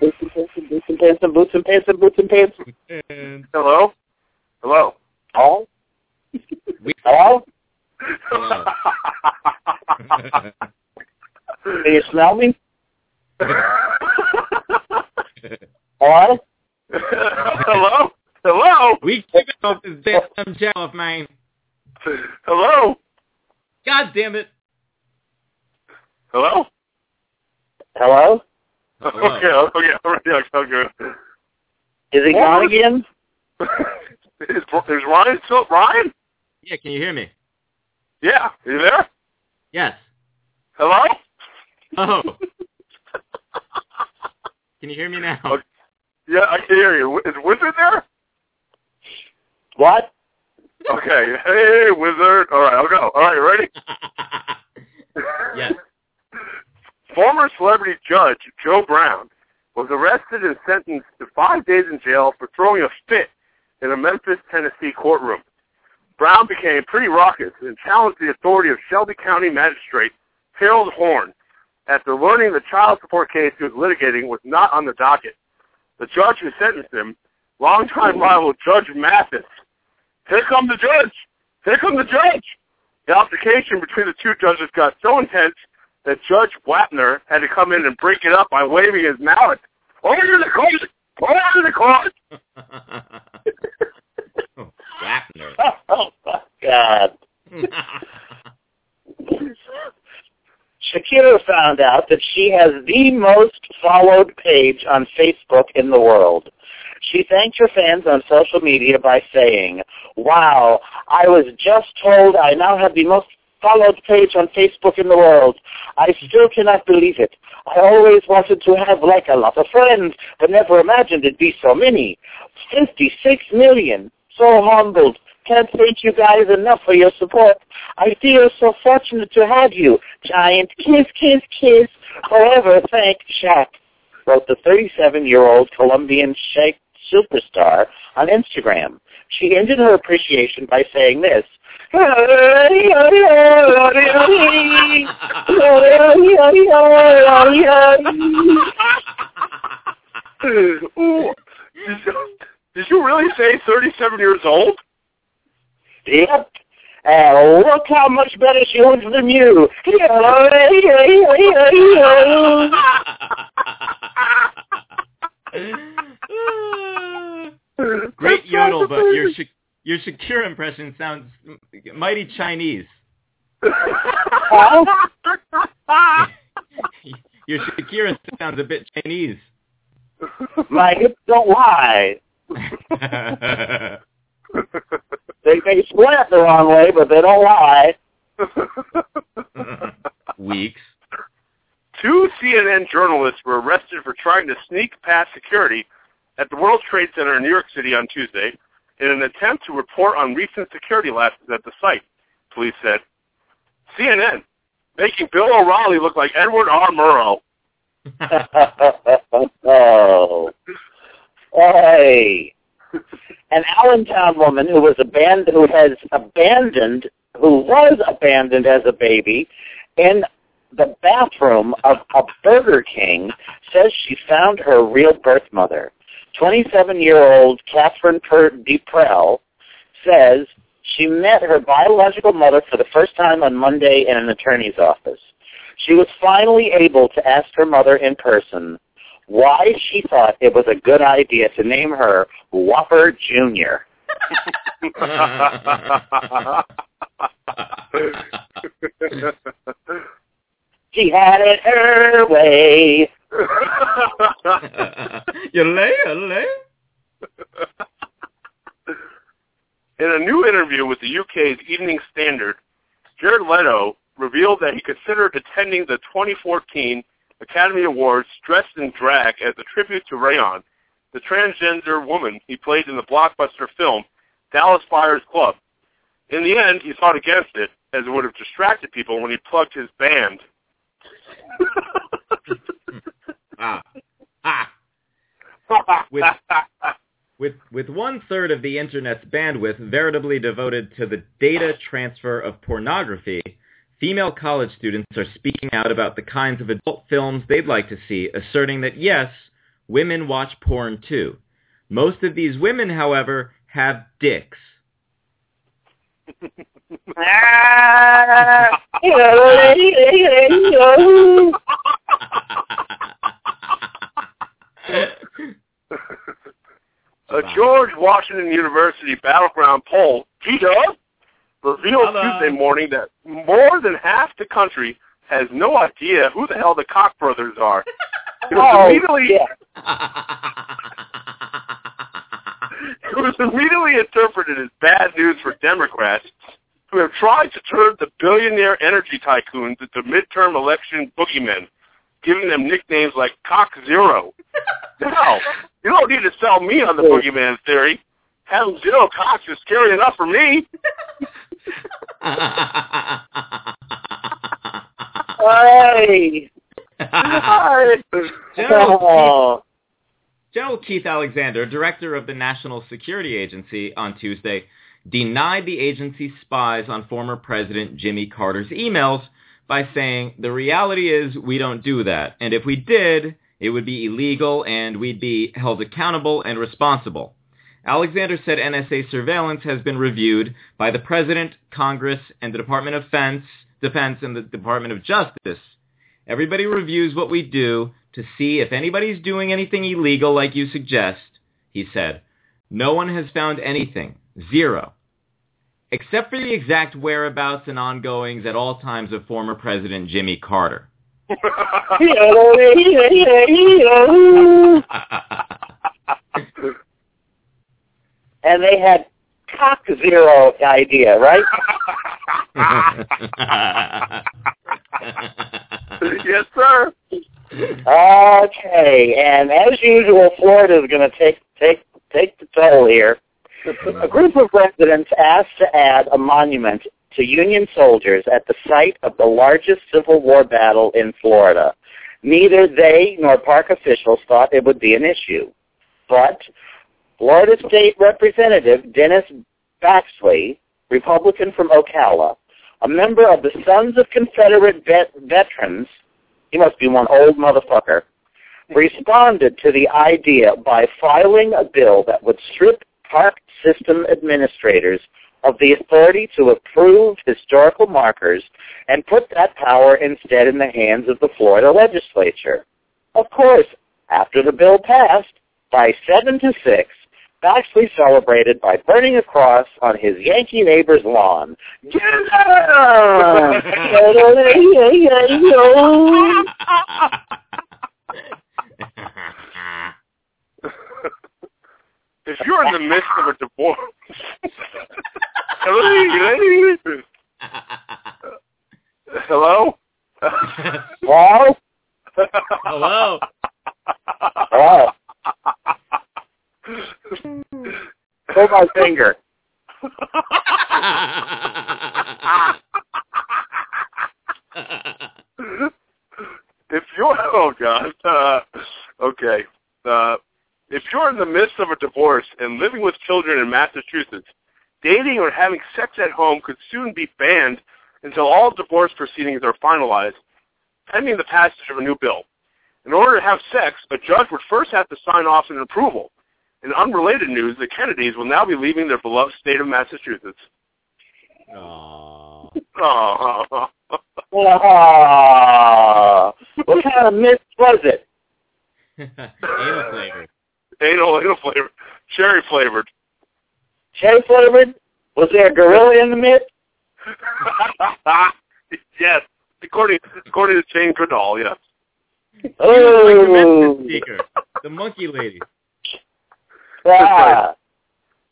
Boots and pants and boots and pants and boots and pants and boots and pants. Hello? Hello? All? we Hello? Hello. Can you smell me? Hello? Hello? Hello? we kick off this damn job off, man. Hello? God damn it. Hello? Hello? Hello. Okay, okay, already, okay. Is he gone again? is, is Ryan still Ryan? Yeah, can you hear me? Yeah, are you there? Yes. Hello? Oh. Can you hear me now? Okay. Yeah, I can hear you. Is Wizard there? What? Okay. Hey, Wizard. All right, I'll go. All right, you ready? yes. Former celebrity judge Joe Brown was arrested and sentenced to five days in jail for throwing a fit in a Memphis, Tennessee courtroom. Brown became pretty raucous and challenged the authority of Shelby County Magistrate Harold Horn after learning the child support case he was litigating was not on the docket. The judge who sentenced him, longtime rival Judge Mathis, here come the judge! Here come the judge! The altercation between the two judges got so intense that Judge Wapner had to come in and break it up by waving his mallet. Order the court! Order the court! oh, Wapner. Oh, God. Shakira found out that she has the most followed page on Facebook in the world. She thanked her fans on social media by saying, Wow, I was just told I now have the most followed page on Facebook in the world. I still cannot believe it. I always wanted to have like a lot of friends, but never imagined it'd be so many. 56 million. So humbled. Can't thank you guys enough for your support. I feel so fortunate to have you. Giant kiss, kiss, kiss. Forever thank Shaq, wrote the 37-year-old Colombian Sheikh superstar on Instagram. She ended her appreciation by saying this. Did you really say 37 years old? Yep. And look how much better she looks than you. Great yodel, but your Sha- your Shakira impression sounds mighty Chinese. Your Shakira sounds a bit Chinese. My hips don't lie. They may slant the wrong way, but they don't lie. Weeks. Two CNN journalists were arrested for trying to sneak past security at the World Trade Center in New York City on Tuesday in an attempt to report on recent security lapses at the site, police said. CNN, making Bill O'Reilly look like Edward R. Murrow. oh. Hey. An Allentown woman who was abandoned, who has abandoned, who was abandoned as a baby, in the bathroom of a Burger King, says she found her real birth mother. 27-year-old Catherine Per says she met her biological mother for the first time on Monday in an attorney's office. She was finally able to ask her mother in person why she thought it was a good idea to name her Whopper Jr. She had it her way. you lay, you lay. In a new interview with the UK's Evening Standard, Jared Leto revealed that he considered attending the 2014 Academy Awards dressed in drag as a tribute to Rayon, the transgender woman he played in the blockbuster film Dallas Buyers Club. In the end, he fought against it, as it would have distracted people when he plugged his band. ah. Ah. With, with, with one third of the internet's bandwidth veritably devoted to the data transfer of pornography, female college students are speaking out about the kinds of adult films they'd like to see, asserting that yes, women watch porn too. Most of these women, however, have dicks. A George Washington University battleground poll, G-Dub, revealed Hello. Uh, Tuesday morning that more than half the country has no idea who the hell the Koch brothers are. It was Oh, immediately yeah. it was immediately interpreted as bad news for Democrats who have tried to turn the billionaire energy tycoons into midterm election boogeymen, giving them nicknames like Cock Zero. Now, you don't need to sell me on the boogeyman theory. Having zero cocks is scary enough for me. Hey. General. General Keith Alexander, director of the National Security Agency, on Tuesday denied the agency's spies on former President Jimmy Carter's emails by saying, the reality is we don't do that, and if we did, it would be illegal and we'd be held accountable and responsible. Alexander said NSA surveillance has been reviewed by the President, Congress, and the Department of Defense, Defense and the Department of Justice. Everybody reviews what we do to see if anybody's doing anything illegal like you suggest, he said. No one has found anything. Zero. Except for the exact whereabouts and ongoings at all times of former President Jimmy Carter. and they had cock zero idea, right? yes, sir. Okay, and as usual, Florida is going to take take take the toll here. A group of residents asked to add a monument to Union soldiers at the site of the largest Civil War battle in Florida. Neither they nor park officials thought it would be an issue. But Florida State Representative Dennis Baxley, Republican from Ocala, a member of the Sons of Confederate vet- Veterans, he must be one old motherfucker, responded to the idea by filing a bill that would strip park system administrators of the authority to approve historical markers and put that power instead in the hands of the Florida legislature. Of course, after the bill passed, by 7 to 6, Baxley celebrated by burning a cross on his Yankee neighbor's lawn. if you're in the midst of a divorce, hello, Hello? Hello. Oh, pull my finger. if you're oh god, uh, okay, uh, if you're in the midst of a divorce and living with children in Massachusetts, dating or having sex at home could soon be banned until all divorce proceedings are finalized, pending the passage of a new bill. In order to have sex, a judge would first have to sign off an approval. In unrelated news, the Kennedys will now be leaving their beloved state of Massachusetts. Aww. Oh, Ah, what kind of myth was it? Anal flavor. anal, anal flavored, cherry flavored. Cherry flavored? Was there a gorilla in the myth? yes, according according to Jane Goodall, yes. Oh, like the speaker, the monkey lady. Ah.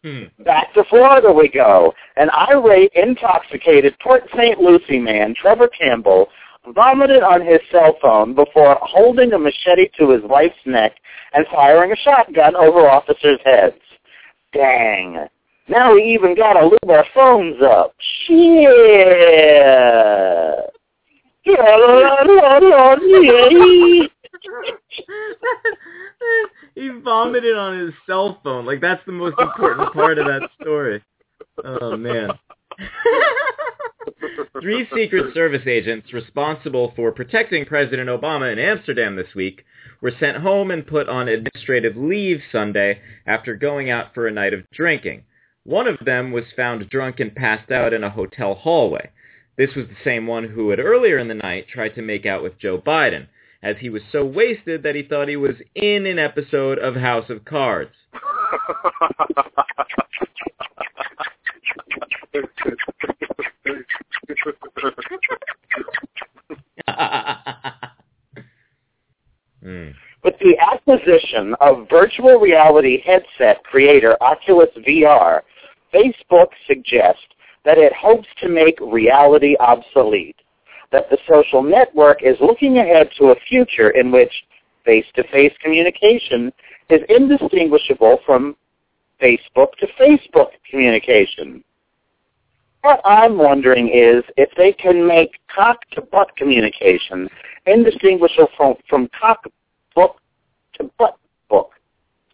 Hmm. Back to Florida we go. An irate, intoxicated Port St. Lucie man, Trevor Campbell, vomited on his cell phone before holding a machete to his wife's neck and firing a shotgun over officers' heads. Dang. Now we even gotta lube our phones up. Shit. he vomited on his cell phone. Like that's the most important part of that story. Oh man. Three Secret Service agents responsible for protecting President Obama in Amsterdam this week were sent home and put on administrative leave Sunday after going out for a night of drinking. One of them was found drunk and passed out in a hotel hallway. This was the same one who had earlier in the night tried to make out with Joe Biden, as he was so wasted that he thought he was in an episode of House of Cards. With the acquisition of virtual reality headset creator Oculus VR, Facebook suggests that it hopes to make reality obsolete, that the social network is looking ahead to a future in which face-to-face communication is indistinguishable from Facebook to Facebook communication. What I'm wondering is if they can make cock-to-butt communication indistinguishable from, from cock book to butt.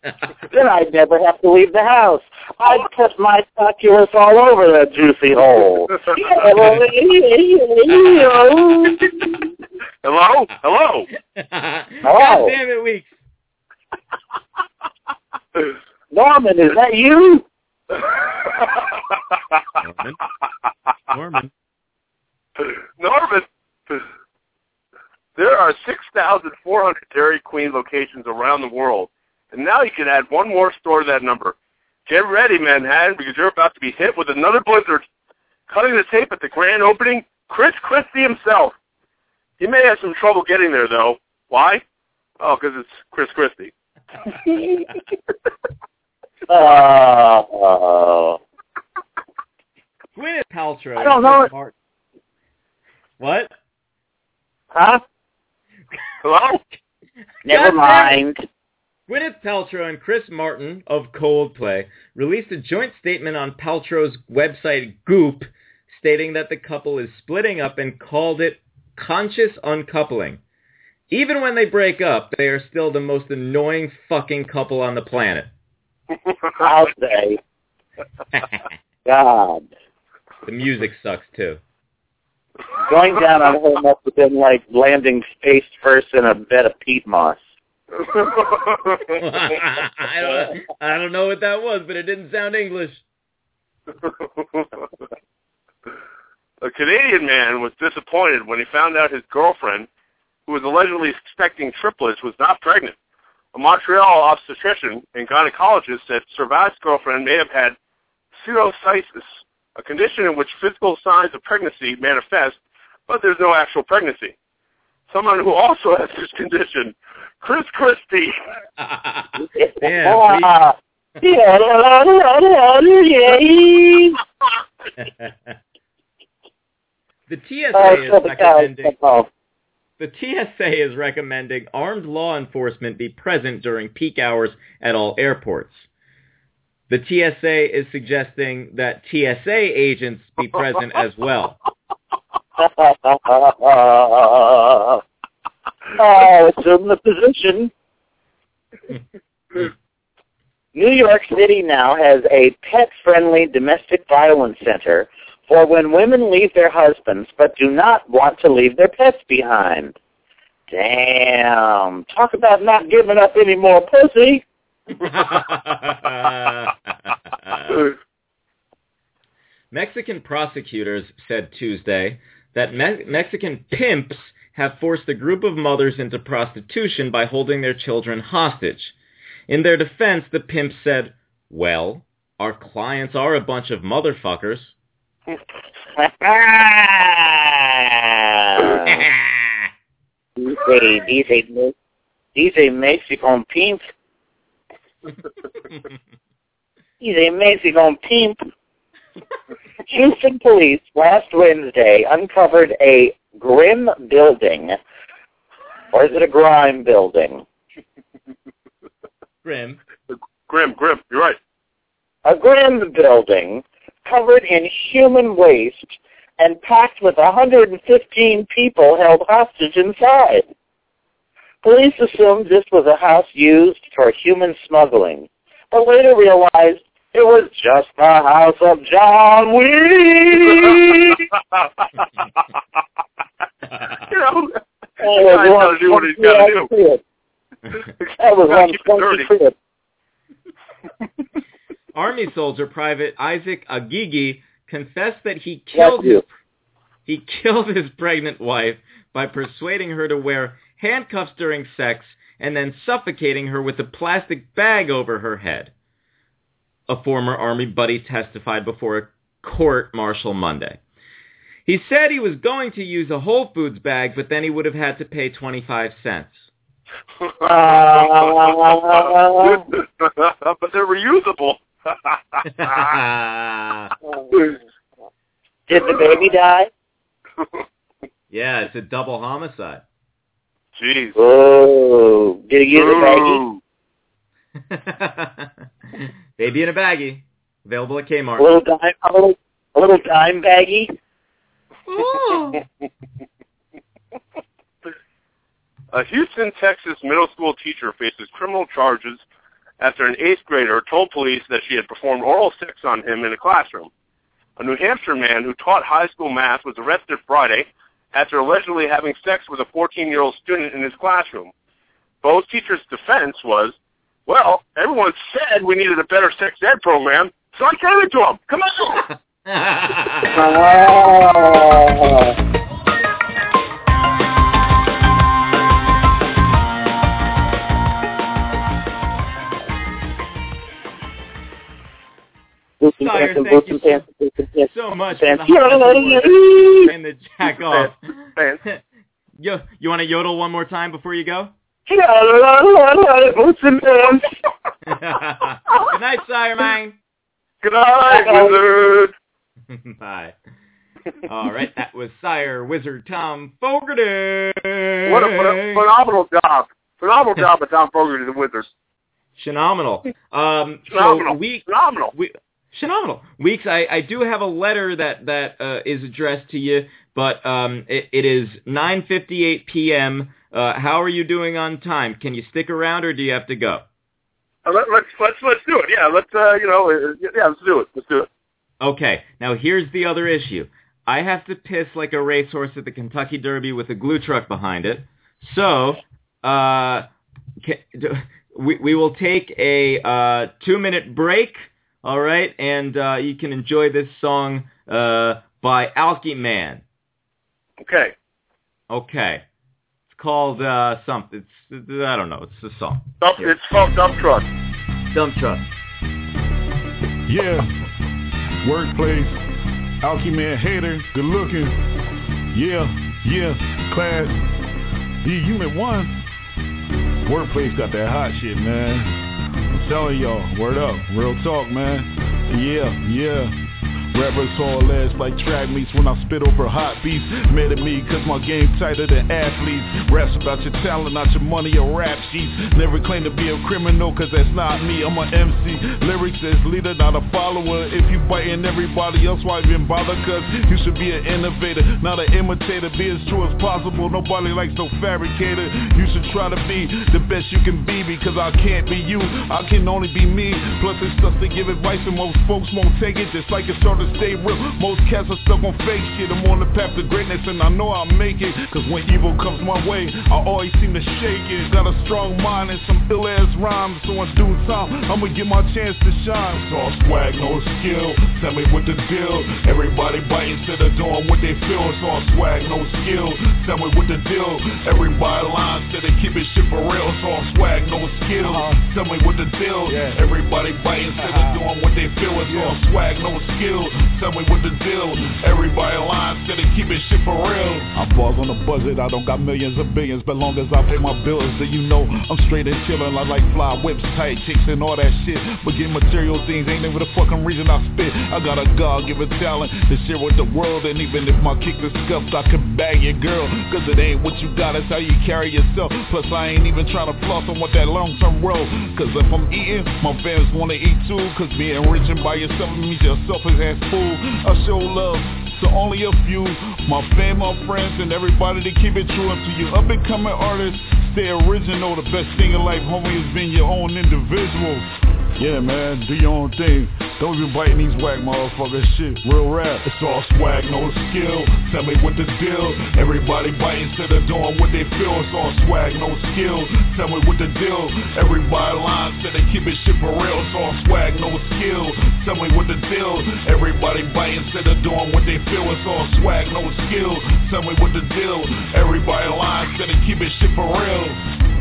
Then I'd never have to leave the house. I'd put my succulents all over that juicy hole. Hello, hello. God damn it, Weeks. Norman, is that you? Norman? Norman. Norman. There are 6,400 Dairy Queen locations around the world, and now you can add one more store to that number. Get ready, Manhattan, because you're about to be hit with another blizzard. Cutting the tape at the grand opening, Chris Christie himself. He may have some trouble getting there, though. Why? Oh, because it's Chris Christie. Uh, oh. Gwyneth Paltrow. I don't know Chris it. Martin- What? Huh? Hello? Never God damn it. mind. Gwyneth Paltrow and Chris Martin of Coldplay released a joint statement on Paltrow's website Goop stating that the couple is splitting up and called it conscious uncoupling. Even when they break up, they are still the most annoying fucking couple on the planet. I'll say. God. the music sucks too. Going down on her must have been like landing face first in a bed of peat moss. I don't I don't know what that was, but it didn't sound English. A Canadian man was disappointed when he found out his girlfriend, who was allegedly expecting triplets, was not pregnant. A Montreal obstetrician and gynecologist said Servat's girlfriend may have had pseudocyesis, a condition in which physical signs of pregnancy manifest, but there's no actual pregnancy. Someone who also has this condition, Chris Christie. Damn, Ah. the TSA is so the cow- recommending the TSA is recommending armed law enforcement be present during peak hours at all airports. The TSA is suggesting that TSA agents be present as well. oh, it's in the position. New York City now has a pet-friendly domestic violence center for when women leave their husbands but do not want to leave their pets behind. Damn. Talk about not giving up any more pussy. Mexican prosecutors said Tuesday that Me- Mexican pimps have forced a group of mothers into prostitution by holding their children hostage. In their defense, the pimps said, well, our clients are a bunch of motherfuckers. dice, dice, dice Mexican pimp. Dice Mexican pimp. Houston police last Wednesday uncovered a grim building. Or is it a grime building? Grim. Grim, grim. You're right. A grim building covered in human waste and packed with 115 people held hostage inside. Police assumed this was a house used for human smuggling, but later realized it was just the house of John Wee. you know, That the guy's was got to do what he's got to do. do. That was one keep it dirty. funky trip. Army soldier Private Isaac Aguigui confessed that he killed Bless his, he killed his pregnant wife by persuading her to wear handcuffs during sex and then suffocating her with a plastic bag over her head. A former Army buddy testified before a court martial Monday. He said he was going to use a Whole Foods bag, but then he would have had to pay 25 cents. but they're reusable. Did the baby die? yeah, it's a double homicide. Jeez. Oh, did he use a baggie? Ooh. Baby in a baggie. Available at Kmart. A Kmart. little dime, a little, a little dime baggie? A Houston, Texas middle school teacher faces criminal charges after an eighth grader told police that she had performed oral sex on him in a classroom. A New Hampshire man who taught high school math was arrested Friday after allegedly having sex with a 14-year-old student in his classroom. Bo's teacher's defense was, well, everyone said we needed a better sex ed program, so I gave it to them. Come on! Oh. Sire, thank you so, so much for the Fancy. and the jack off. Fans. Yo, you want to yodel one more time before you go? Good night, Sire mine. Good night, wizard. Bye. All right, that was Sire Wizard Thom Fogarty. What a, what a phenomenal job. Phenomenal job by Thom Fogarty and the Wizards. Phenomenal. Um, Phenomenal. So we, Phenomenal. we, phenomenal. Weeks, I, I do have a letter that that uh, is addressed to you, but um, it, it is 9:58 p.m. Uh, how are you doing on time? Can you stick around, or do you have to go? Uh, let, let's let's let's do it. Yeah, let's uh, you know, uh, yeah, let's do it. Let's do it. Okay. Now here's the other issue. I have to piss like a racehorse at the Kentucky Derby with a glue truck behind it. So, uh, ca- d- we we will take a uh, two minute break. All right, and uh, you can enjoy this song uh, by Alky Man. Okay. Okay. It's called uh, something. It's I don't know. It's a song. Dump, it's called Dump Truck. Dump truck. Yeah. Workplace. Alky man hater. Good looking. Yeah. Yeah. Class. D unit one. Workplace got that hot shit, man. I'm telling y'all. Word up. Real talk, man. Yeah. Yeah. Rappers all ass like track meets when I spit over hot beats. Mad at me cause my game tighter than athletes. Raps about your talent, not your money or rap sheets. Never claim to be a criminal cause that's not me. I'm an MC. Lyrics as leader, not a follower. If you biting everybody else, why even bother? Cause you should be an innovator, not an imitator. Be as true as possible. Nobody likes no fabricator. You should try to be the best you can be because I can't be you. I can only be me. Plus it's stuff to give advice and most folks won't take it. Just like it's hard to stay real. Most cats are stuck on fake shit. I'm on the path to greatness and I know I'll make it. Cause when evil comes my way, I always seem to shake it. Got a strong mind and some ill ass rhymes. So in due time, I'ma get my chance to shine. It's all swag, no skill. Tell me what the deal. Everybody biting instead of doing what they feel. It's all swag, no skill. Tell me what the deal. Everybody lying instead of keeping shit for real. It's all swag, no skill. Uh-huh. Tell me what the deal. Everybody biting instead of uh-huh. doing what they feel. It's all swag, no skill. Tell me what the deal. Everybody lying instead keep it shit for real. I balls on a budget. I don't got millions or billions, but long as I pay my bills, then you know I'm straight and chillin'. I like fly whips, tight chicks, and all that shit. But get material things ain't even the fucking reason I spit. I got a God-given talent to share with the world, and even if my kick is scuffed, I can bag your girl. Cause it ain't what you got, it's how you carry yourself. Plus, I ain't even trying to floss on what that long-term road. Cause if I'm eating, my fans wanna eat too. Cause being rich and by yourself means you're a selfish ass fool. I show love to only a few. My fam, my friends, and everybody to keep it true. And to you up and coming artists, stay original. The best thing in life, homie, is being your own individual. Yeah, man, do your own thing. Don't be biting these whack motherfuckers shit. Real rap. It's all swag, no skill. Tell me what the deal. Everybody biting instead of doing what they feel. It's all swag, no skill. Tell me what the deal. Everybody lying instead of keeping shit for real. It's all swag, no skill. Tell me what the deal. Everybody biting instead of doing what they feel. It's all swag, no skill. Tell me what the deal. Everybody lying instead of keeping shit for real.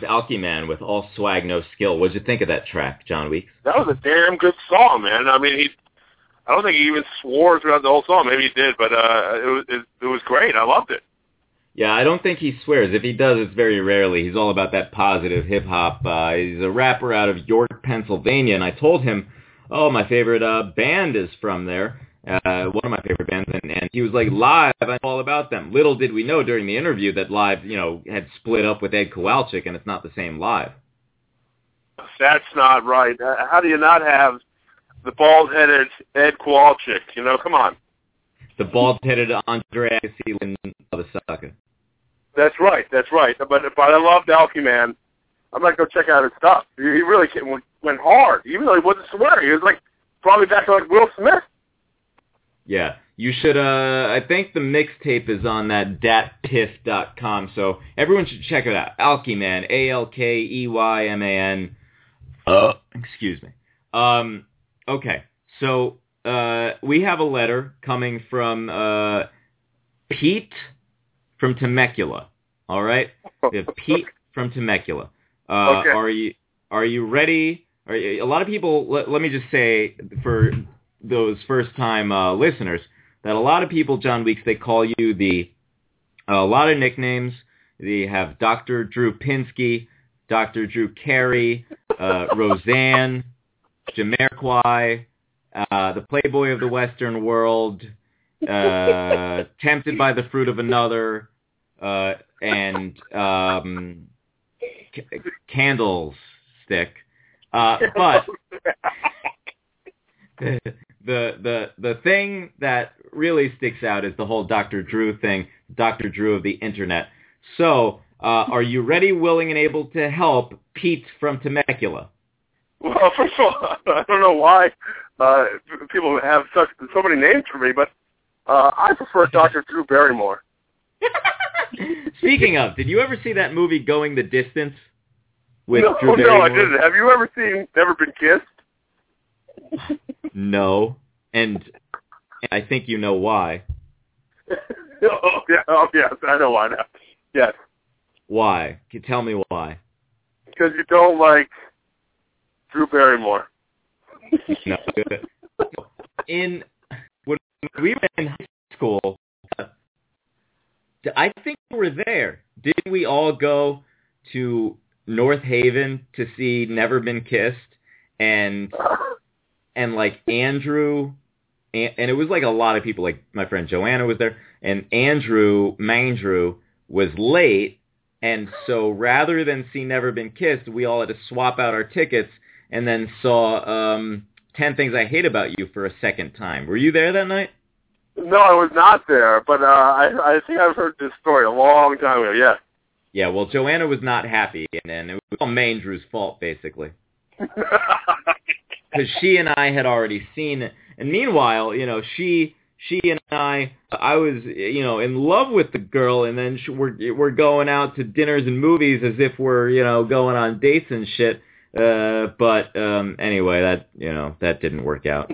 Was Alkey Man with All Swag No Skill. What'd you think of that track, John Weeks? That was a damn good song, man. I mean, he. I don't think he even swore throughout the whole song. Maybe he did, but uh, it was it, it was great. I loved it. Yeah, I don't think he swears. If he does, it's very rarely. He's all about that positive hip hop. Uh, he's a rapper out of York, Pennsylvania, and I told him, "Oh, my favorite uh, band is from there." Uh, one of my favorite bands, and, and he was like, "Live, I know all about them." Little did we know during the interview that Live, you know, had split up with Ed Kowalczyk, and it's not the same Live. That's not right. Uh, how do you not have the bald-headed Ed Kowalczyk? You know, come on. The bald-headed Andre Agassi the sucker. That's right. That's right. But but I loved Alkey Man. I'm gonna go check out his stuff. He, he really came, went hard, even though he wasn't swearing. He was like probably back to like Will Smith. Yeah, you should. Uh, I think the mixtape is on that datpiff.com, so everyone should check it out. Alkey Man, A L K E Y M A N. Uh, excuse me. Um, okay, so uh, we have a letter coming from uh, Pete from Temecula. All right, we have Pete from Temecula. Uh, Okay. Are you are you ready? Are you, a lot of people. Let, let me just say for those first time uh, listeners that a lot of people, John Weeks, they call you the a lot of nicknames. They have Dr. Drew Pinsky, Dr. Drew Carey, uh, Roseanne, Jamiroquai, uh, the Playboy of the Western World, uh, Tempted by the Fruit of Another, uh, and um, C- Candlestick. Uh, but the the the thing that really sticks out is the whole Dr. Drew thing, Dr. Drew of the internet. So, uh, are you ready, willing, and able to help Pete from Temecula? Well, first of all, I don't know why uh, people have such so many names for me, but uh, I prefer Dr. Drew Barrymore. Speaking of, did you ever see that movie Going the Distance? with no, Drew no, I didn't. Have you ever seen Never Been Kissed? No, and I think you know why. oh yeah, oh yes, I know why now. Yes, Why? Can you tell me why? because you don't like Drew Barrymore. No. In when we were in high school, uh, I think we were there. Didn't we all go to North Haven to see Never Been Kissed and and like Andrew and, and it was like a lot of people like my friend Joanna was there and Andrew Mandrew was late and so rather than see Never Been Kissed we all had to swap out our tickets and then saw um 10 Things I Hate About You for a second time. Were you there that night? No, I was not there, but uh, I I think I've heard this story a long time ago. Yeah. Yeah, well Joanna was not happy and then it was all Mandrew's fault basically. because she and I had already seen it. And meanwhile, you know, she she and I, I was, you know, in love with the girl, and then she, we're we're going out to dinners and movies as if we're, you know, going on dates and shit. Uh, but um, anyway, that you know that didn't work out.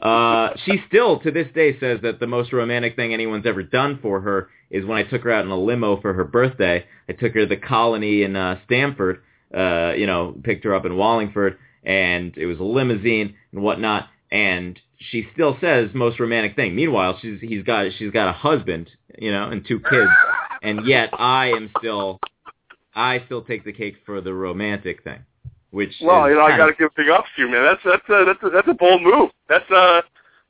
Uh, she still to this day says that the most romantic thing anyone's ever done for her is when I took her out in a limo for her birthday. I took her to the colony in uh, Stamford. Uh, you know, picked her up in Wallingford, and it was a limousine and whatnot. And she still says most romantic thing. Meanwhile, she's he's got she's got a husband, you know, and two kids, and yet I am still I still take the cake for the romantic thing, which Well, you know, I got to give big ups to you, man. That's that's a, that's a, that's a bold move. That's a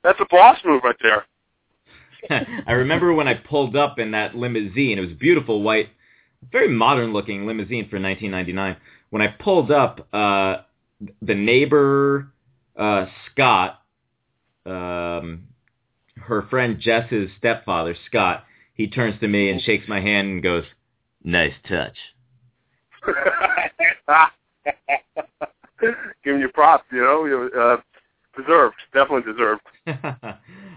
that's a boss move right there. I remember when I pulled up in that limousine. It was a beautiful white, very modern looking limousine for 1999. When I pulled up, uh, the neighbor uh, Scott, um, her friend Jess's stepfather Scott, he turns to me and shakes my hand and goes, "Nice touch." Giving you props, you know, you, uh, deserved, definitely deserved.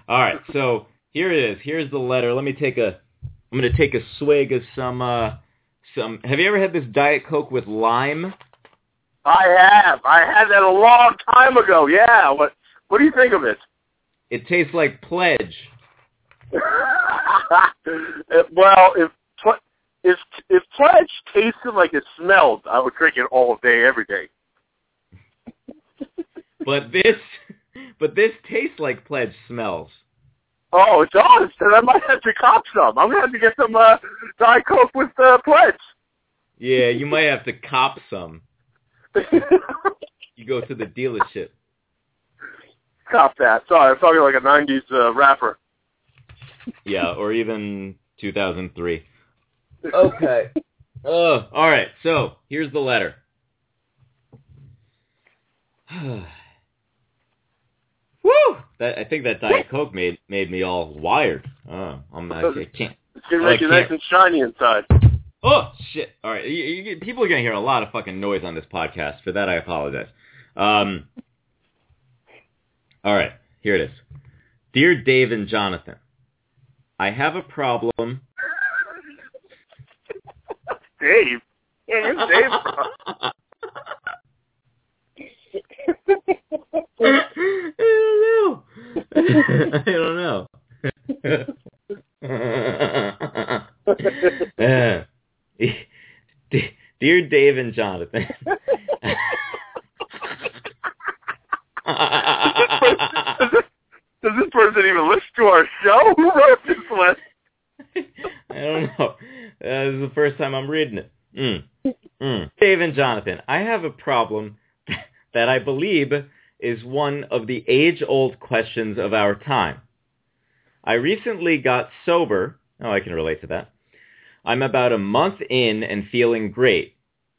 All right, so here it is. Here's the letter. Let me take a. I'm gonna take a swig of some. uh Some. Have you ever had this Diet Coke with lime? I have, I had that a long time ago. Yeah, what what do you think of it? It tastes like pledge. well, if if if pledge tasted like it smelled, I would drink it all day, every day. But this, but this tastes like pledge smells. Oh, it does. Then I might have to cop some. I'm gonna have to get some uh, Diet Coke with uh, pledge. Yeah, you might have to cop some. You go to the dealership. cop that. Sorry, I'm talking like a '90s uh, rapper. Yeah, or even 2003. Okay. Oh, all right. So here's the letter. Woo! That I think that Diet Coke made made me all wired. Oh, I'm I, I can't. It's gonna I make you nice and shiny inside. Oh shit! All right, you, you, people are gonna hear a lot of fucking noise on this podcast. For that, I apologize. Um. All right, here it is. Dear Dave and Jonathan, I have a problem. Dave. Yeah, Dave? I don't know. I don't know. Dear Dave and Jonathan. does, this, does this person even listen to our show? Who wrote this list? I don't know. Uh, this is the first time I'm reading it. Mm. Mm. Dave and Jonathan, I have a problem that I believe is one of the age-old questions of our time. I recently got sober. Oh, I can relate to that. I'm about a month in and feeling great,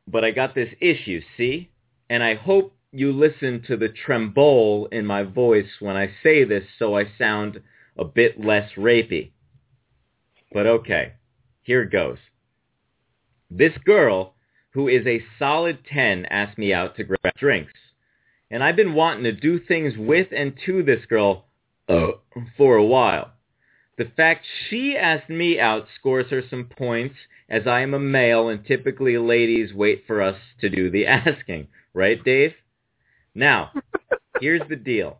but I got this issue, see? And I hope you listen to the tremble in my voice when I say this so I sound a bit less rapey. But okay, here goes. This girl, who is a solid 10, asked me out to grab drinks. And I've been wanting to do things with and to this girl uh, for a while. The fact she asked me out scores her some points, as I am a male and typically ladies wait for us to do the asking. Right, Dave? Now, here's the deal.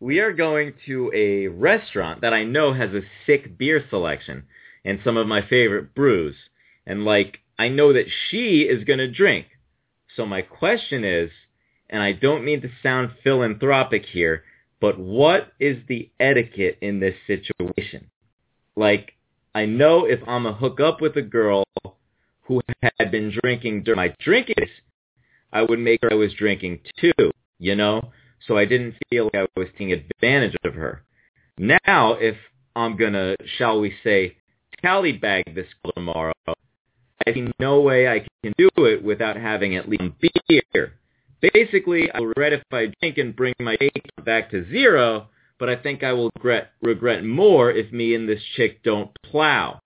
We are going to a restaurant that I know has a sick beer selection and some of my favorite brews. And like, I know that she is going to drink. So my question is, and I don't mean to sound philanthropic here, but what is the etiquette in this situation? Like, I know if I'm a hook up with a girl who had been drinking during my drinking I would make her I was drinking too, you know? So I didn't feel like I was taking advantage of her. Now, if I'm gonna, shall we say, tally bag this girl tomorrow, I see no way I can do it without having at least beer. Basically, I will regret if I drink and bring my date back to zero, but I think I will regret, regret more if me and this chick don't plow.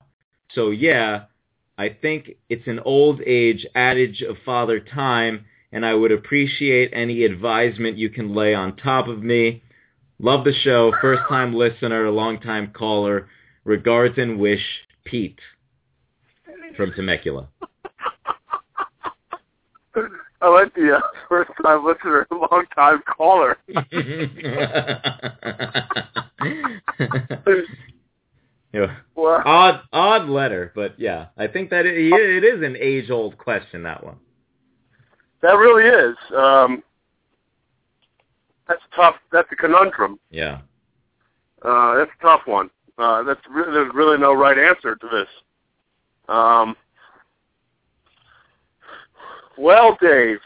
So yeah, I think it's an old age adage of father time, and I would appreciate any advisement you can lay on top of me. Love the show, first time listener, long time caller. Regards and wish, Pete from Temecula. I like the uh, first time listener, long time caller. yeah. Well, Odd, odd letter, but yeah, I think that it, it is an age-old question. That one. that really is. Um, that's tough. That's a conundrum. Yeah. Uh, that's a tough one. Uh, that's really, there's really no right answer to this. Um, well, Dave.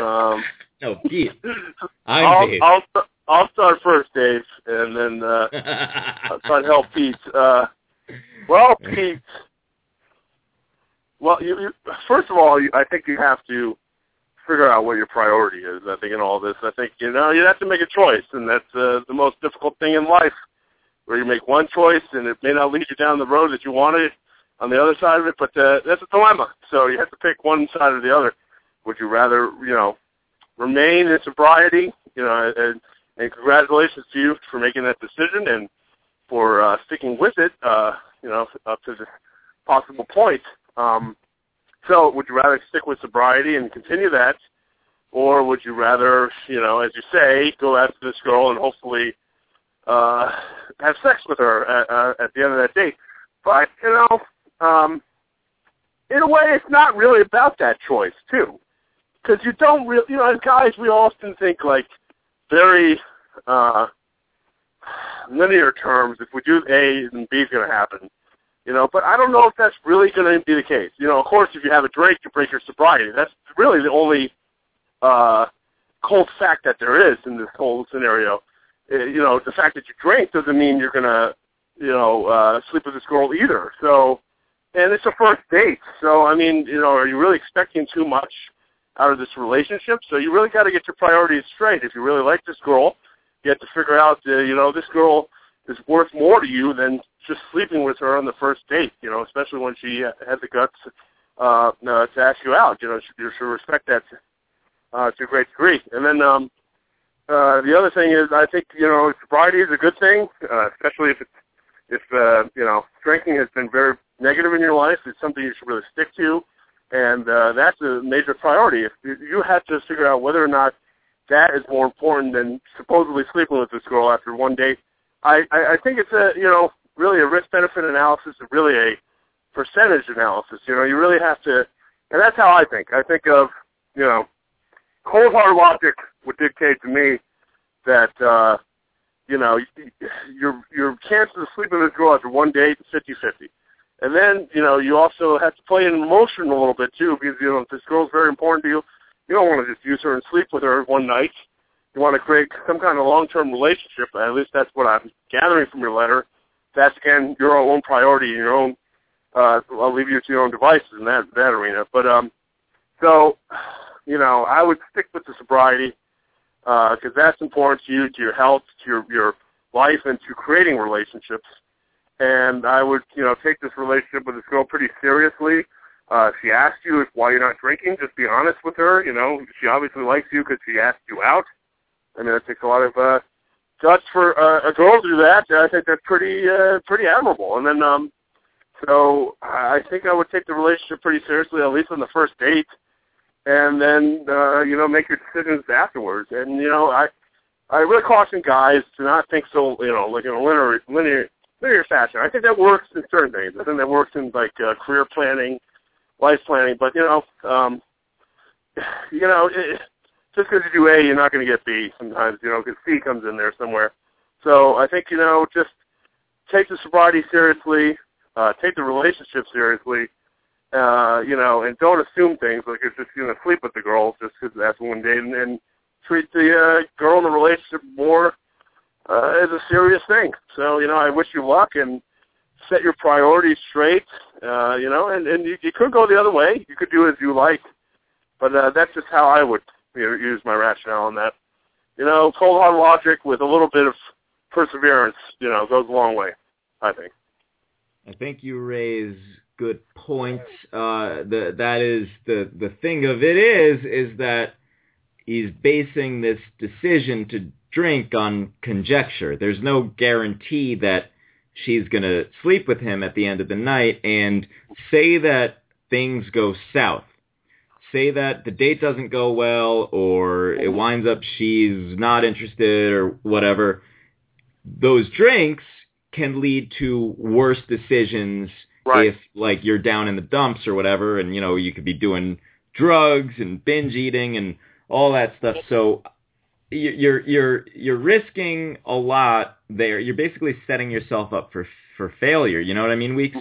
Um, No, Pete. I'm I'll, Dave. I'll I'll start first, Dave, and then uh, I'll try to help Pete. Uh, well, Pete. Well, you, you, first of all, you, I think you have to figure out what your priority is. I think in all this, I think you know you have to make a choice, and that's uh, the most difficult thing in life, where you make one choice and it may not lead you down the road that you wanted on the other side of it, but uh, that's a dilemma. So you have to pick one side or the other. Would you rather, you know, remain in sobriety, you know, and, and congratulations to you for making that decision and for uh, sticking with it, uh, you know, up to the possible point. Um, so would you rather stick with sobriety and continue that, or would you rather, you know, as you say, go after this girl and hopefully uh, have sex with her at, uh, at the end of that date? But, you know, um, in a way, it's not really about that choice, too because you don't really, you know, as guys, we often think like very uh, linear terms. If we do A, then B is going to happen, you know. But I don't know if that's really going to be the case. You know, of course, if you have a drink, you break your sobriety. That's really the only uh, cold fact that there is in this whole scenario. Uh, you know, the fact that you drink doesn't mean you're going to, you know, uh, sleep with this girl either. So, and it's a first date. So, I mean, you know, are you really expecting too much? out of this relationship. So you really got to get your priorities straight. If you really like this girl, you have to figure out, uh, you know, this girl is worth more to you than just sleeping with her on the first date. You know, especially when she had the guts uh, uh, to ask you out. You know, you should respect that uh, to a great degree. And then um, uh, the other thing is, I think you know, sobriety is a good thing, uh, especially if it's if uh, you know drinking has been very negative in your life. It's something you should really stick to and uh, that's a major priority. If you, have to figure out whether or not that is more important than supposedly sleeping with this girl after one date, I, I, I think it's a you know really a risk benefit analysis really a percentage analysis. You know, you really have to, and that's how I think. I think of you know, cold hard logic would dictate to me that uh, you know your your chances of sleeping with this girl after one date is fifty fifty. And then, you know, you also have to play in emotion a little bit too, because you know if this girl's very important to you, you don't want to just use her and sleep with her one night. You want to create some kind of long-term relationship. At least that's what I'm gathering from your letter. That's again your own priority and your own. Uh, I'll leave you to your own devices in that that arena. But um, so, you know, I would stick with the sobriety because uh, that's important to you, to your health, to your your life, and to creating relationships and I would, you know, take this relationship with this girl pretty seriously. Uh, if she asked you if why you're not drinking, just be honest with her. You know, she obviously likes you because she asked you out. I mean, it takes a lot of uh, guts for uh, a girl to do that, I think that's pretty uh, pretty admirable. And then, um, so I think I would take the relationship pretty seriously, at least on the first date, and then uh, you know make your decisions afterwards. And you know, I I really caution guys to not think so you know like in a linear linear linear fashion. I think that works in certain things. I think that works in like uh, career planning, life planning. But you know, um, you know. It, just because you do A, you're not going to get B sometimes, you know, because C comes in there somewhere. So I think, you know, just take the sobriety seriously, uh, take the relationship seriously, uh, you know, and don't assume things like you're just going to sleep with the girl just because that's one date, and, and treat the uh, girl in the relationship more uh, as a serious thing. So, you know, I wish you luck and set your priorities straight, uh, you know, and, and you, you could go the other way. You could do as you like. But uh, that's just how I would you know, use my rationale on that. You know, cold hard logic with a little bit of perseverance, you know, goes a long way. I think. I think you raise good points. Uh, the that is the the thing of it is is that he's basing this decision to drink on conjecture. There's no guarantee that she's going to sleep with him at the end of the night and say that things go south say that the date doesn't go well or it winds up she's not interested or whatever, those drinks can lead to worse decisions right. if like you're down in the dumps or whatever and you know you could be doing drugs and binge eating and all that stuff. So you're you're you're risking a lot there. You're basically setting yourself up for for failure. You know what I mean, Weeks?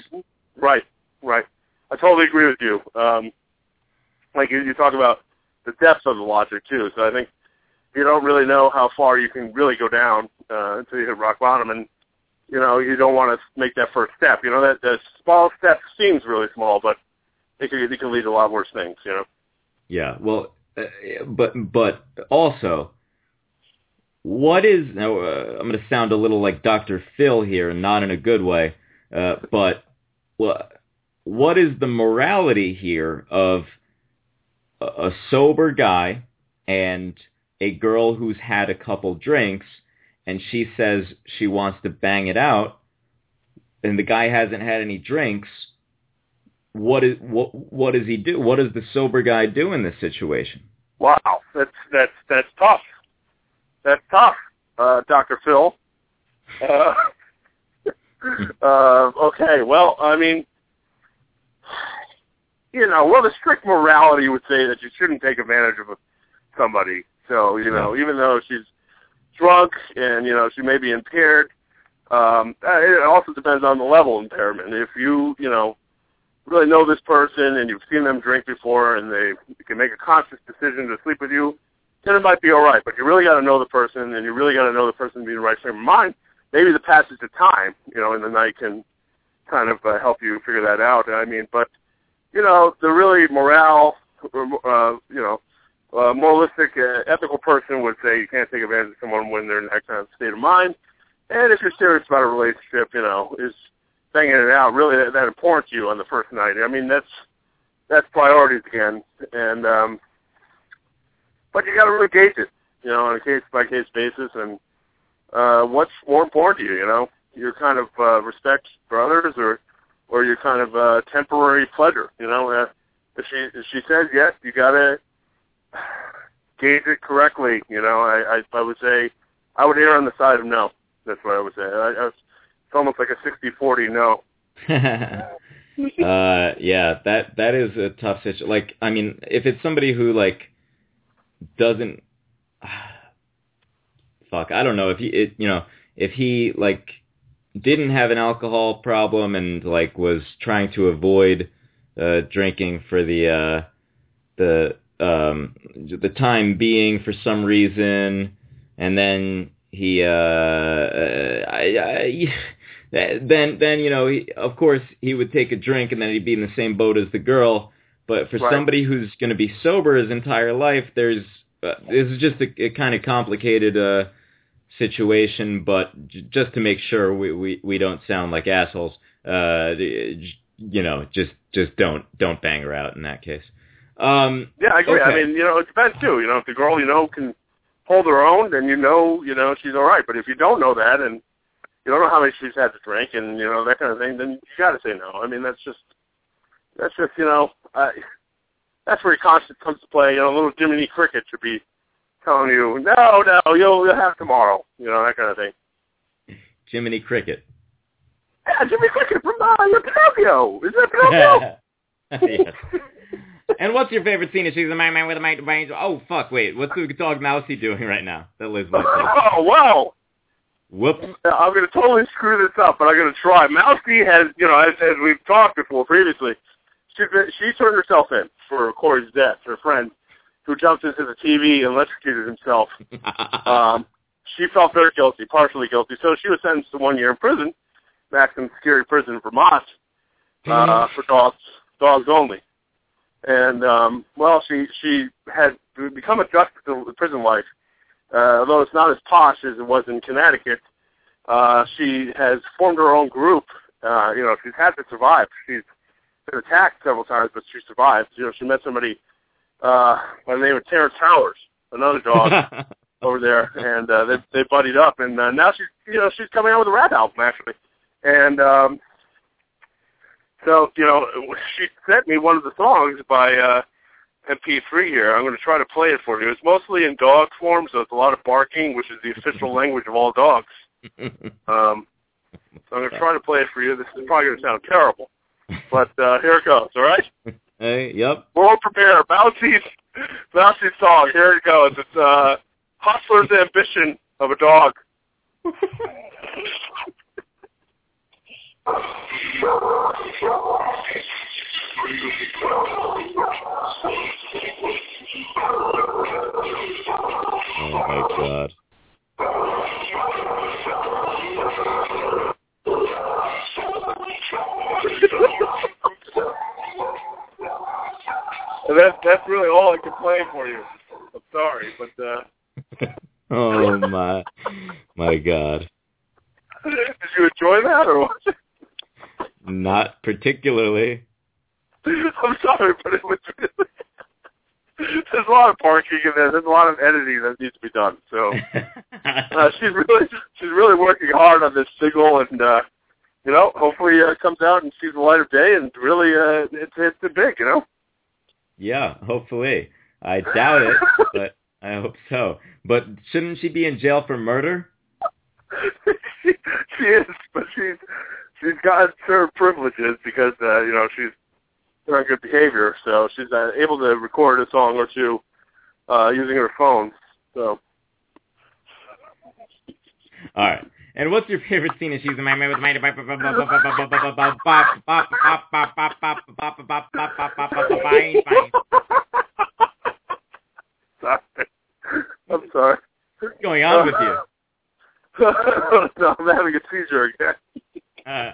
Right, right. I totally agree with you. Um, like you, you talk about the depth of the logic too. So I think you don't really know how far you can really go down uh, until you hit rock bottom, and you know you don't want to make that first step. You know that the small step seems really small, but it can it can lead to a lot worse things. You know. Yeah. Well, uh, but but also. What is now? Uh, I'm going to sound a little like Dr. Phil here, and not in a good way. Uh, but well, what is the morality here of a sober guy and a girl who's had a couple drinks and she says she wants to bang it out and the guy hasn't had any drinks what is what what does he do what does the sober guy do in this situation wow that's that's that's tough that's tough uh dr phil uh, uh okay well i mean you know, well, the strict morality would say that you shouldn't take advantage of somebody. So, you know, even though she's drunk and, you know, she may be impaired, um, uh, it also depends on the level of impairment. If you, you know, really know this person and you've seen them drink before and they can make a conscious decision to sleep with you, then it might be all right. But you really got to know the person and you really got to know the person being the right frame of mind. Maybe the passage of time, you know, in the night can kind of uh, help you figure that out. I mean, but you know, the really morale, uh, you know, uh, moralistic, uh, ethical person would say you can't take advantage of someone when they're in that kind of state of mind. And if you're serious about a relationship, you know, is banging it out really that, that important to you on the first night? I mean, that's that's priorities again. And um, but you got to really gauge it, you know, on a case by case basis, and uh, what's more important to you, you know, your kind of uh, respect for others or or your kind of uh, temporary pleasure. You know, uh, if she if she says yes, you gotta gauge it correctly. You know, I I, I would say I would err on the side of no. That's what I would say. I, I, it's almost like a sixty forty no. uh yeah that that is a tough situation like i mean if it's somebody who like doesn't fuck i don't know if he it, you know if he like didn't have an alcohol problem and like was trying to avoid uh, drinking for the uh, the um, the time being for some reason, and then he uh, uh I, I, then then you know he, of course he would take a drink and then he'd be in the same boat as the girl. But for Right. somebody who's going to be sober his entire life, there's uh, this is just a, a kind of complicated uh, situation. But j- just to make sure we, we, we don't sound like assholes, uh, you know, just just don't don't bang her out in that case. Um, Yeah, I agree. I mean, you know, it depends too. You know, if the girl you know can hold her own, then you know, you know, she's all right. But if you don't know that and you don't know how many she's had to drink and you know that kind of thing, then you got to say no. I mean, that's just that's just you know, uh, that's where your conscience comes to play. You know, little Jiminy Cricket should be telling you, no, no, you'll, you'll have tomorrow. You know, that kind of thing. Jiminy Cricket. Yeah, Jimmy Cricket from uh, Pinocchio. Is that Pinocchio? yes. And what's your favorite scene? Is she's a man man with a mic brains? Oh fuck! Wait, what's the dog Mousy doing right now? That lives. say. oh wow. Whoops. I'm going to totally screw this up, but I'm going to try. Mousy has, you know, as, as we've talked before previously, she she turned herself in for Corey's death. Her friend, who jumped into the TV and electrocuted himself. um, she felt very guilty, partially guilty, so she was sentenced to one year in prison, maximum security prison in Vermont, uh, for dogs, dogs only. And um, well, she she had become adjusted to the prison life, uh, although it's not as posh as it was in Connecticut. Uh, she has formed her own group. Uh, you know, she's had to survive. She's been attacked several times, but she survived. You know, she met somebody uh, by the name of Terrence Towers, another dog over there, and uh, they they buddied up, and uh, now she's you know she's coming out with a rap album actually, and um, so you know she sent me one of the songs by uh, MP3 here. I'm going to try to play it for you. It's mostly in dog form, so it's a lot of barking, which is the official language of all dogs. Um, so I'm going to try to play it for you. This is probably going to sound terrible, but uh, here it goes. All right. Hey, yep. All prepared. Bouncy's, Bouncy's song. Here it goes. It's uh, Hustler's Ambition of a Dog. Oh my god. And that's that's really all I can play for you. I'm sorry, but uh, oh my, my god. did you enjoy that or what? Not particularly. I'm sorry, but it was really, there's a lot of parking in there. There's a lot of editing that needs to be done. So uh, she's really she's really working hard on this single, and uh, you know, hopefully uh, comes out and sees the light of day, and really uh, it's it's it big, you know. Yeah, hopefully. I doubt it, but I hope so. But shouldn't she be in jail for murder? she, she is, but she's she's got certain privileges because uh, you know she's on good behavior, so she's uh, able to record a song or two uh, using her phone. So. All right. And what's your favorite scene in She's a Man with my Sorry. I'm sorry. What's going on with you? no, I'm having a seizure again. Uh,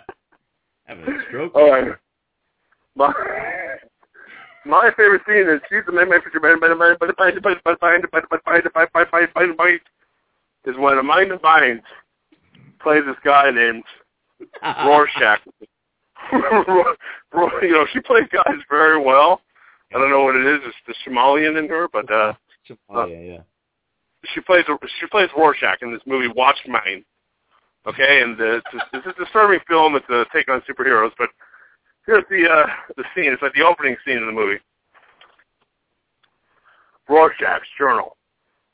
having a stroke? All right. My my favorite scene is she's the man picture is when a mind of mine and minds plays this guy named Rorschach. you know, she plays guys very well. I don't know what it is. It's the Somalian in her, but uh, oh, yeah, yeah. she plays she plays Rorschach in this movie Watch Mine. Okay, and uh, it's, it's a disturbing film. It's a take on superheroes, but here's the uh, the scene. It's like the opening scene of the movie. Rorschach's journal,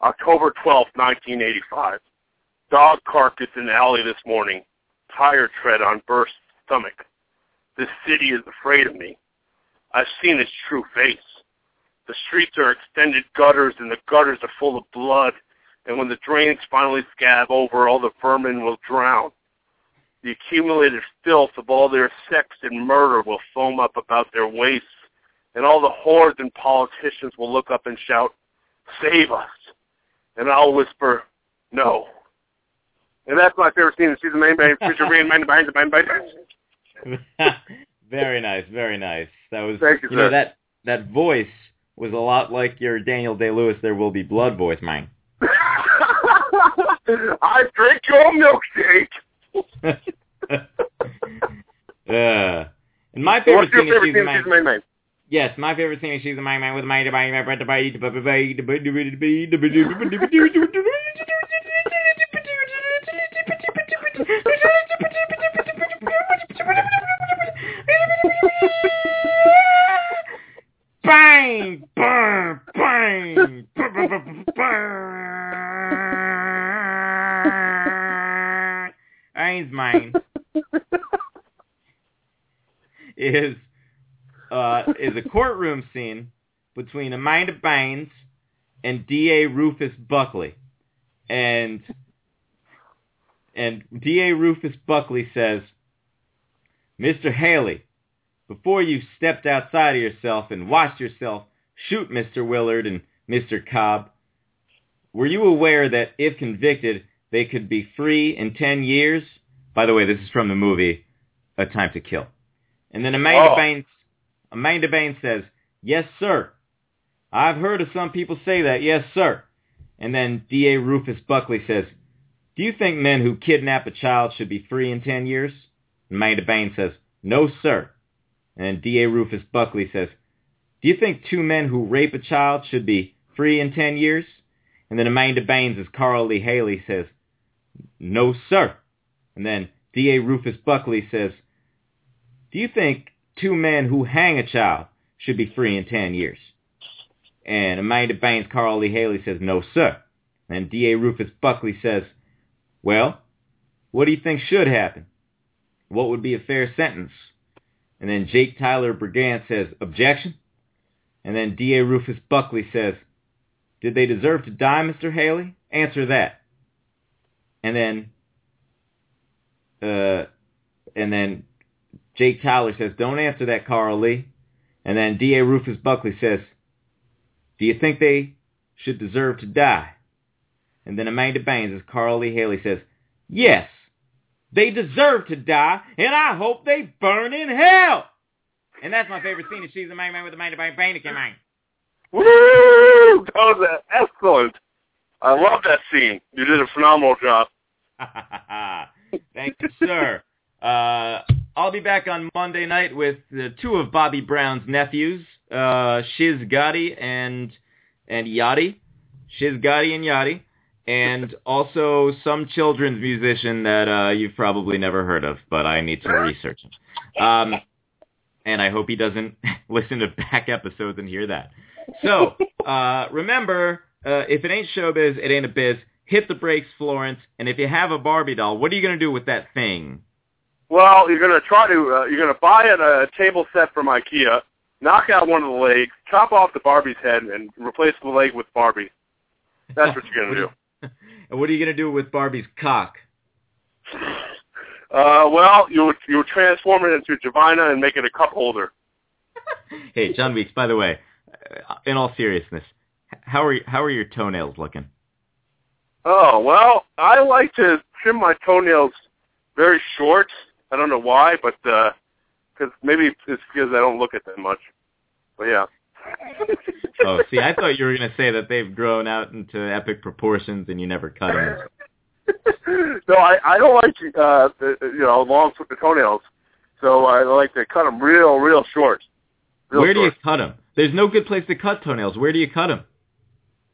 October twelfth, 1985. Dog carcass in the alley this morning. Tire tread on burst stomach. This city is afraid of me. I've seen its true face. The streets are extended gutters, and the gutters are full of blood. And when the drains finally scab over, all the vermin will drown. The accumulated filth of all their sex and murder will foam up about their waists, and all the hordes and politicians will look up and shout, "Save us!" And I'll whisper, "No." And that's my favorite scene. She's the main main feature main main behind the main behind. very nice, very nice. That was Thank you, you know that that voice was a lot like your Daniel Day Lewis There Will Be Blood voice, man. I drink your milkshake. uh, and my favorite What's your scene favorite scene? She's the main main. Yes, my favorite scene is she's a man man with a man Bang! Bang! Bang! Bang! Mine is uh, is a courtroom scene between Amanda Bynes and D.A. Rufus Buckley, and and D.A. Rufus Buckley says, "Mr. Hailey, before you stepped outside of yourself and watched yourself shoot Mr. Willard and Mr. Cobb, were you aware that if convicted, they could be free in 10 years? By the way, this is from the movie A Time to Kill. And then Amanda Oh. Bynes, Amanda Bynes says, yes, sir. I've heard of some people say that, yes, sir. And then D.A. Rufus Buckley says, do you think men who kidnap a child should be free in 10 years? Amanda Bynes says, no, sir. And D.A. Rufus Buckley says, do you think two men who rape a child should be free in 10 years? And then Amanda Bynes as Carl Lee Hailey says, no, sir. And then D.A. Rufus Buckley says, do you think two men who hang a child should be free in 10 years? And Amanda Bynes, Carl Lee Hailey says, no, sir. And D.A. Rufus Buckley says, well, what do you think should happen? What would be a fair sentence? And then Jake Tyler Brigance says, objection. And then D.A. Rufus Buckley says, did they deserve to die, Mr. Hailey? Answer that. And then, uh, and then Jake Tyler says, don't answer that, Carl Lee. And then D.A. Rufus Buckley says, do you think they should deserve to die? And then Amanda Bynes, as Carl Lee Hailey says, yes, they deserve to die, and I hope they burn in hell. And that's my favorite scene. is She's the main man with the main bang bang man. Woo! That was excellent. I love that scene. You did a phenomenal job. Thank you, sir. Uh, I'll be back on Monday night with uh, two of Bobby Brown's nephews, uh, Shiz Gotti and and Yachty, Shiz Gotti and Yachty, and also some children's musician that uh, you've probably never heard of, but I need to research him. Um, and I hope he doesn't listen to back episodes and hear that. So uh, remember, uh, if it ain't showbiz, it ain't a biz. Hit the brakes, Florence. And if you have a Barbie doll, what are you gonna do with that thing? Well, you're gonna try to uh, you're gonna buy a, a table set from IKEA, knock out one of the legs, chop off the Barbie's head, and replace the leg with Barbie. That's what you're gonna do. And what are you gonna do with Barbie's cock? Uh, well, you'll you'll transform it into a vagina and make it a cup holder. Hey, John Weeks. By the way, uh, in all seriousness, how are how are your toenails looking? Oh well, I like to trim my toenails very short. I don't know why, but because maybe it's because I don't look at them much. But yeah. Oh, see, I thought you were gonna say that they've grown out into epic proportions and you never cut them. no, I I don't like uh the, you know long toenails, so I like to cut them real real short. Real Where do you cut them? There's no good place to cut toenails. Where do you cut them?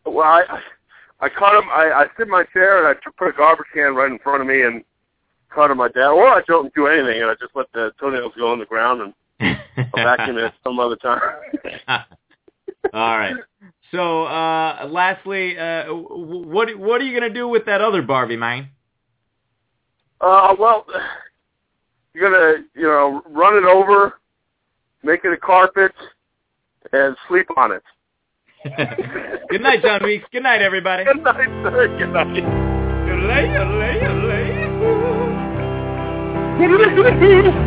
Well, I I cut them. I I sit in my chair and I put a garbage can right in front of me and cut them like that. Or I don't do anything and I just let the toenails go on the ground and I'll vacuum it some other time. All right. So, uh, lastly, uh, what what are you gonna do with that other Barbie, man? Uh, well, you're gonna, you know, run it over, make it a carpet, and sleep on it. Good night, John Weeks. Good night, everybody. Good night, sir. Good night. Yodelay. I miss a starry night.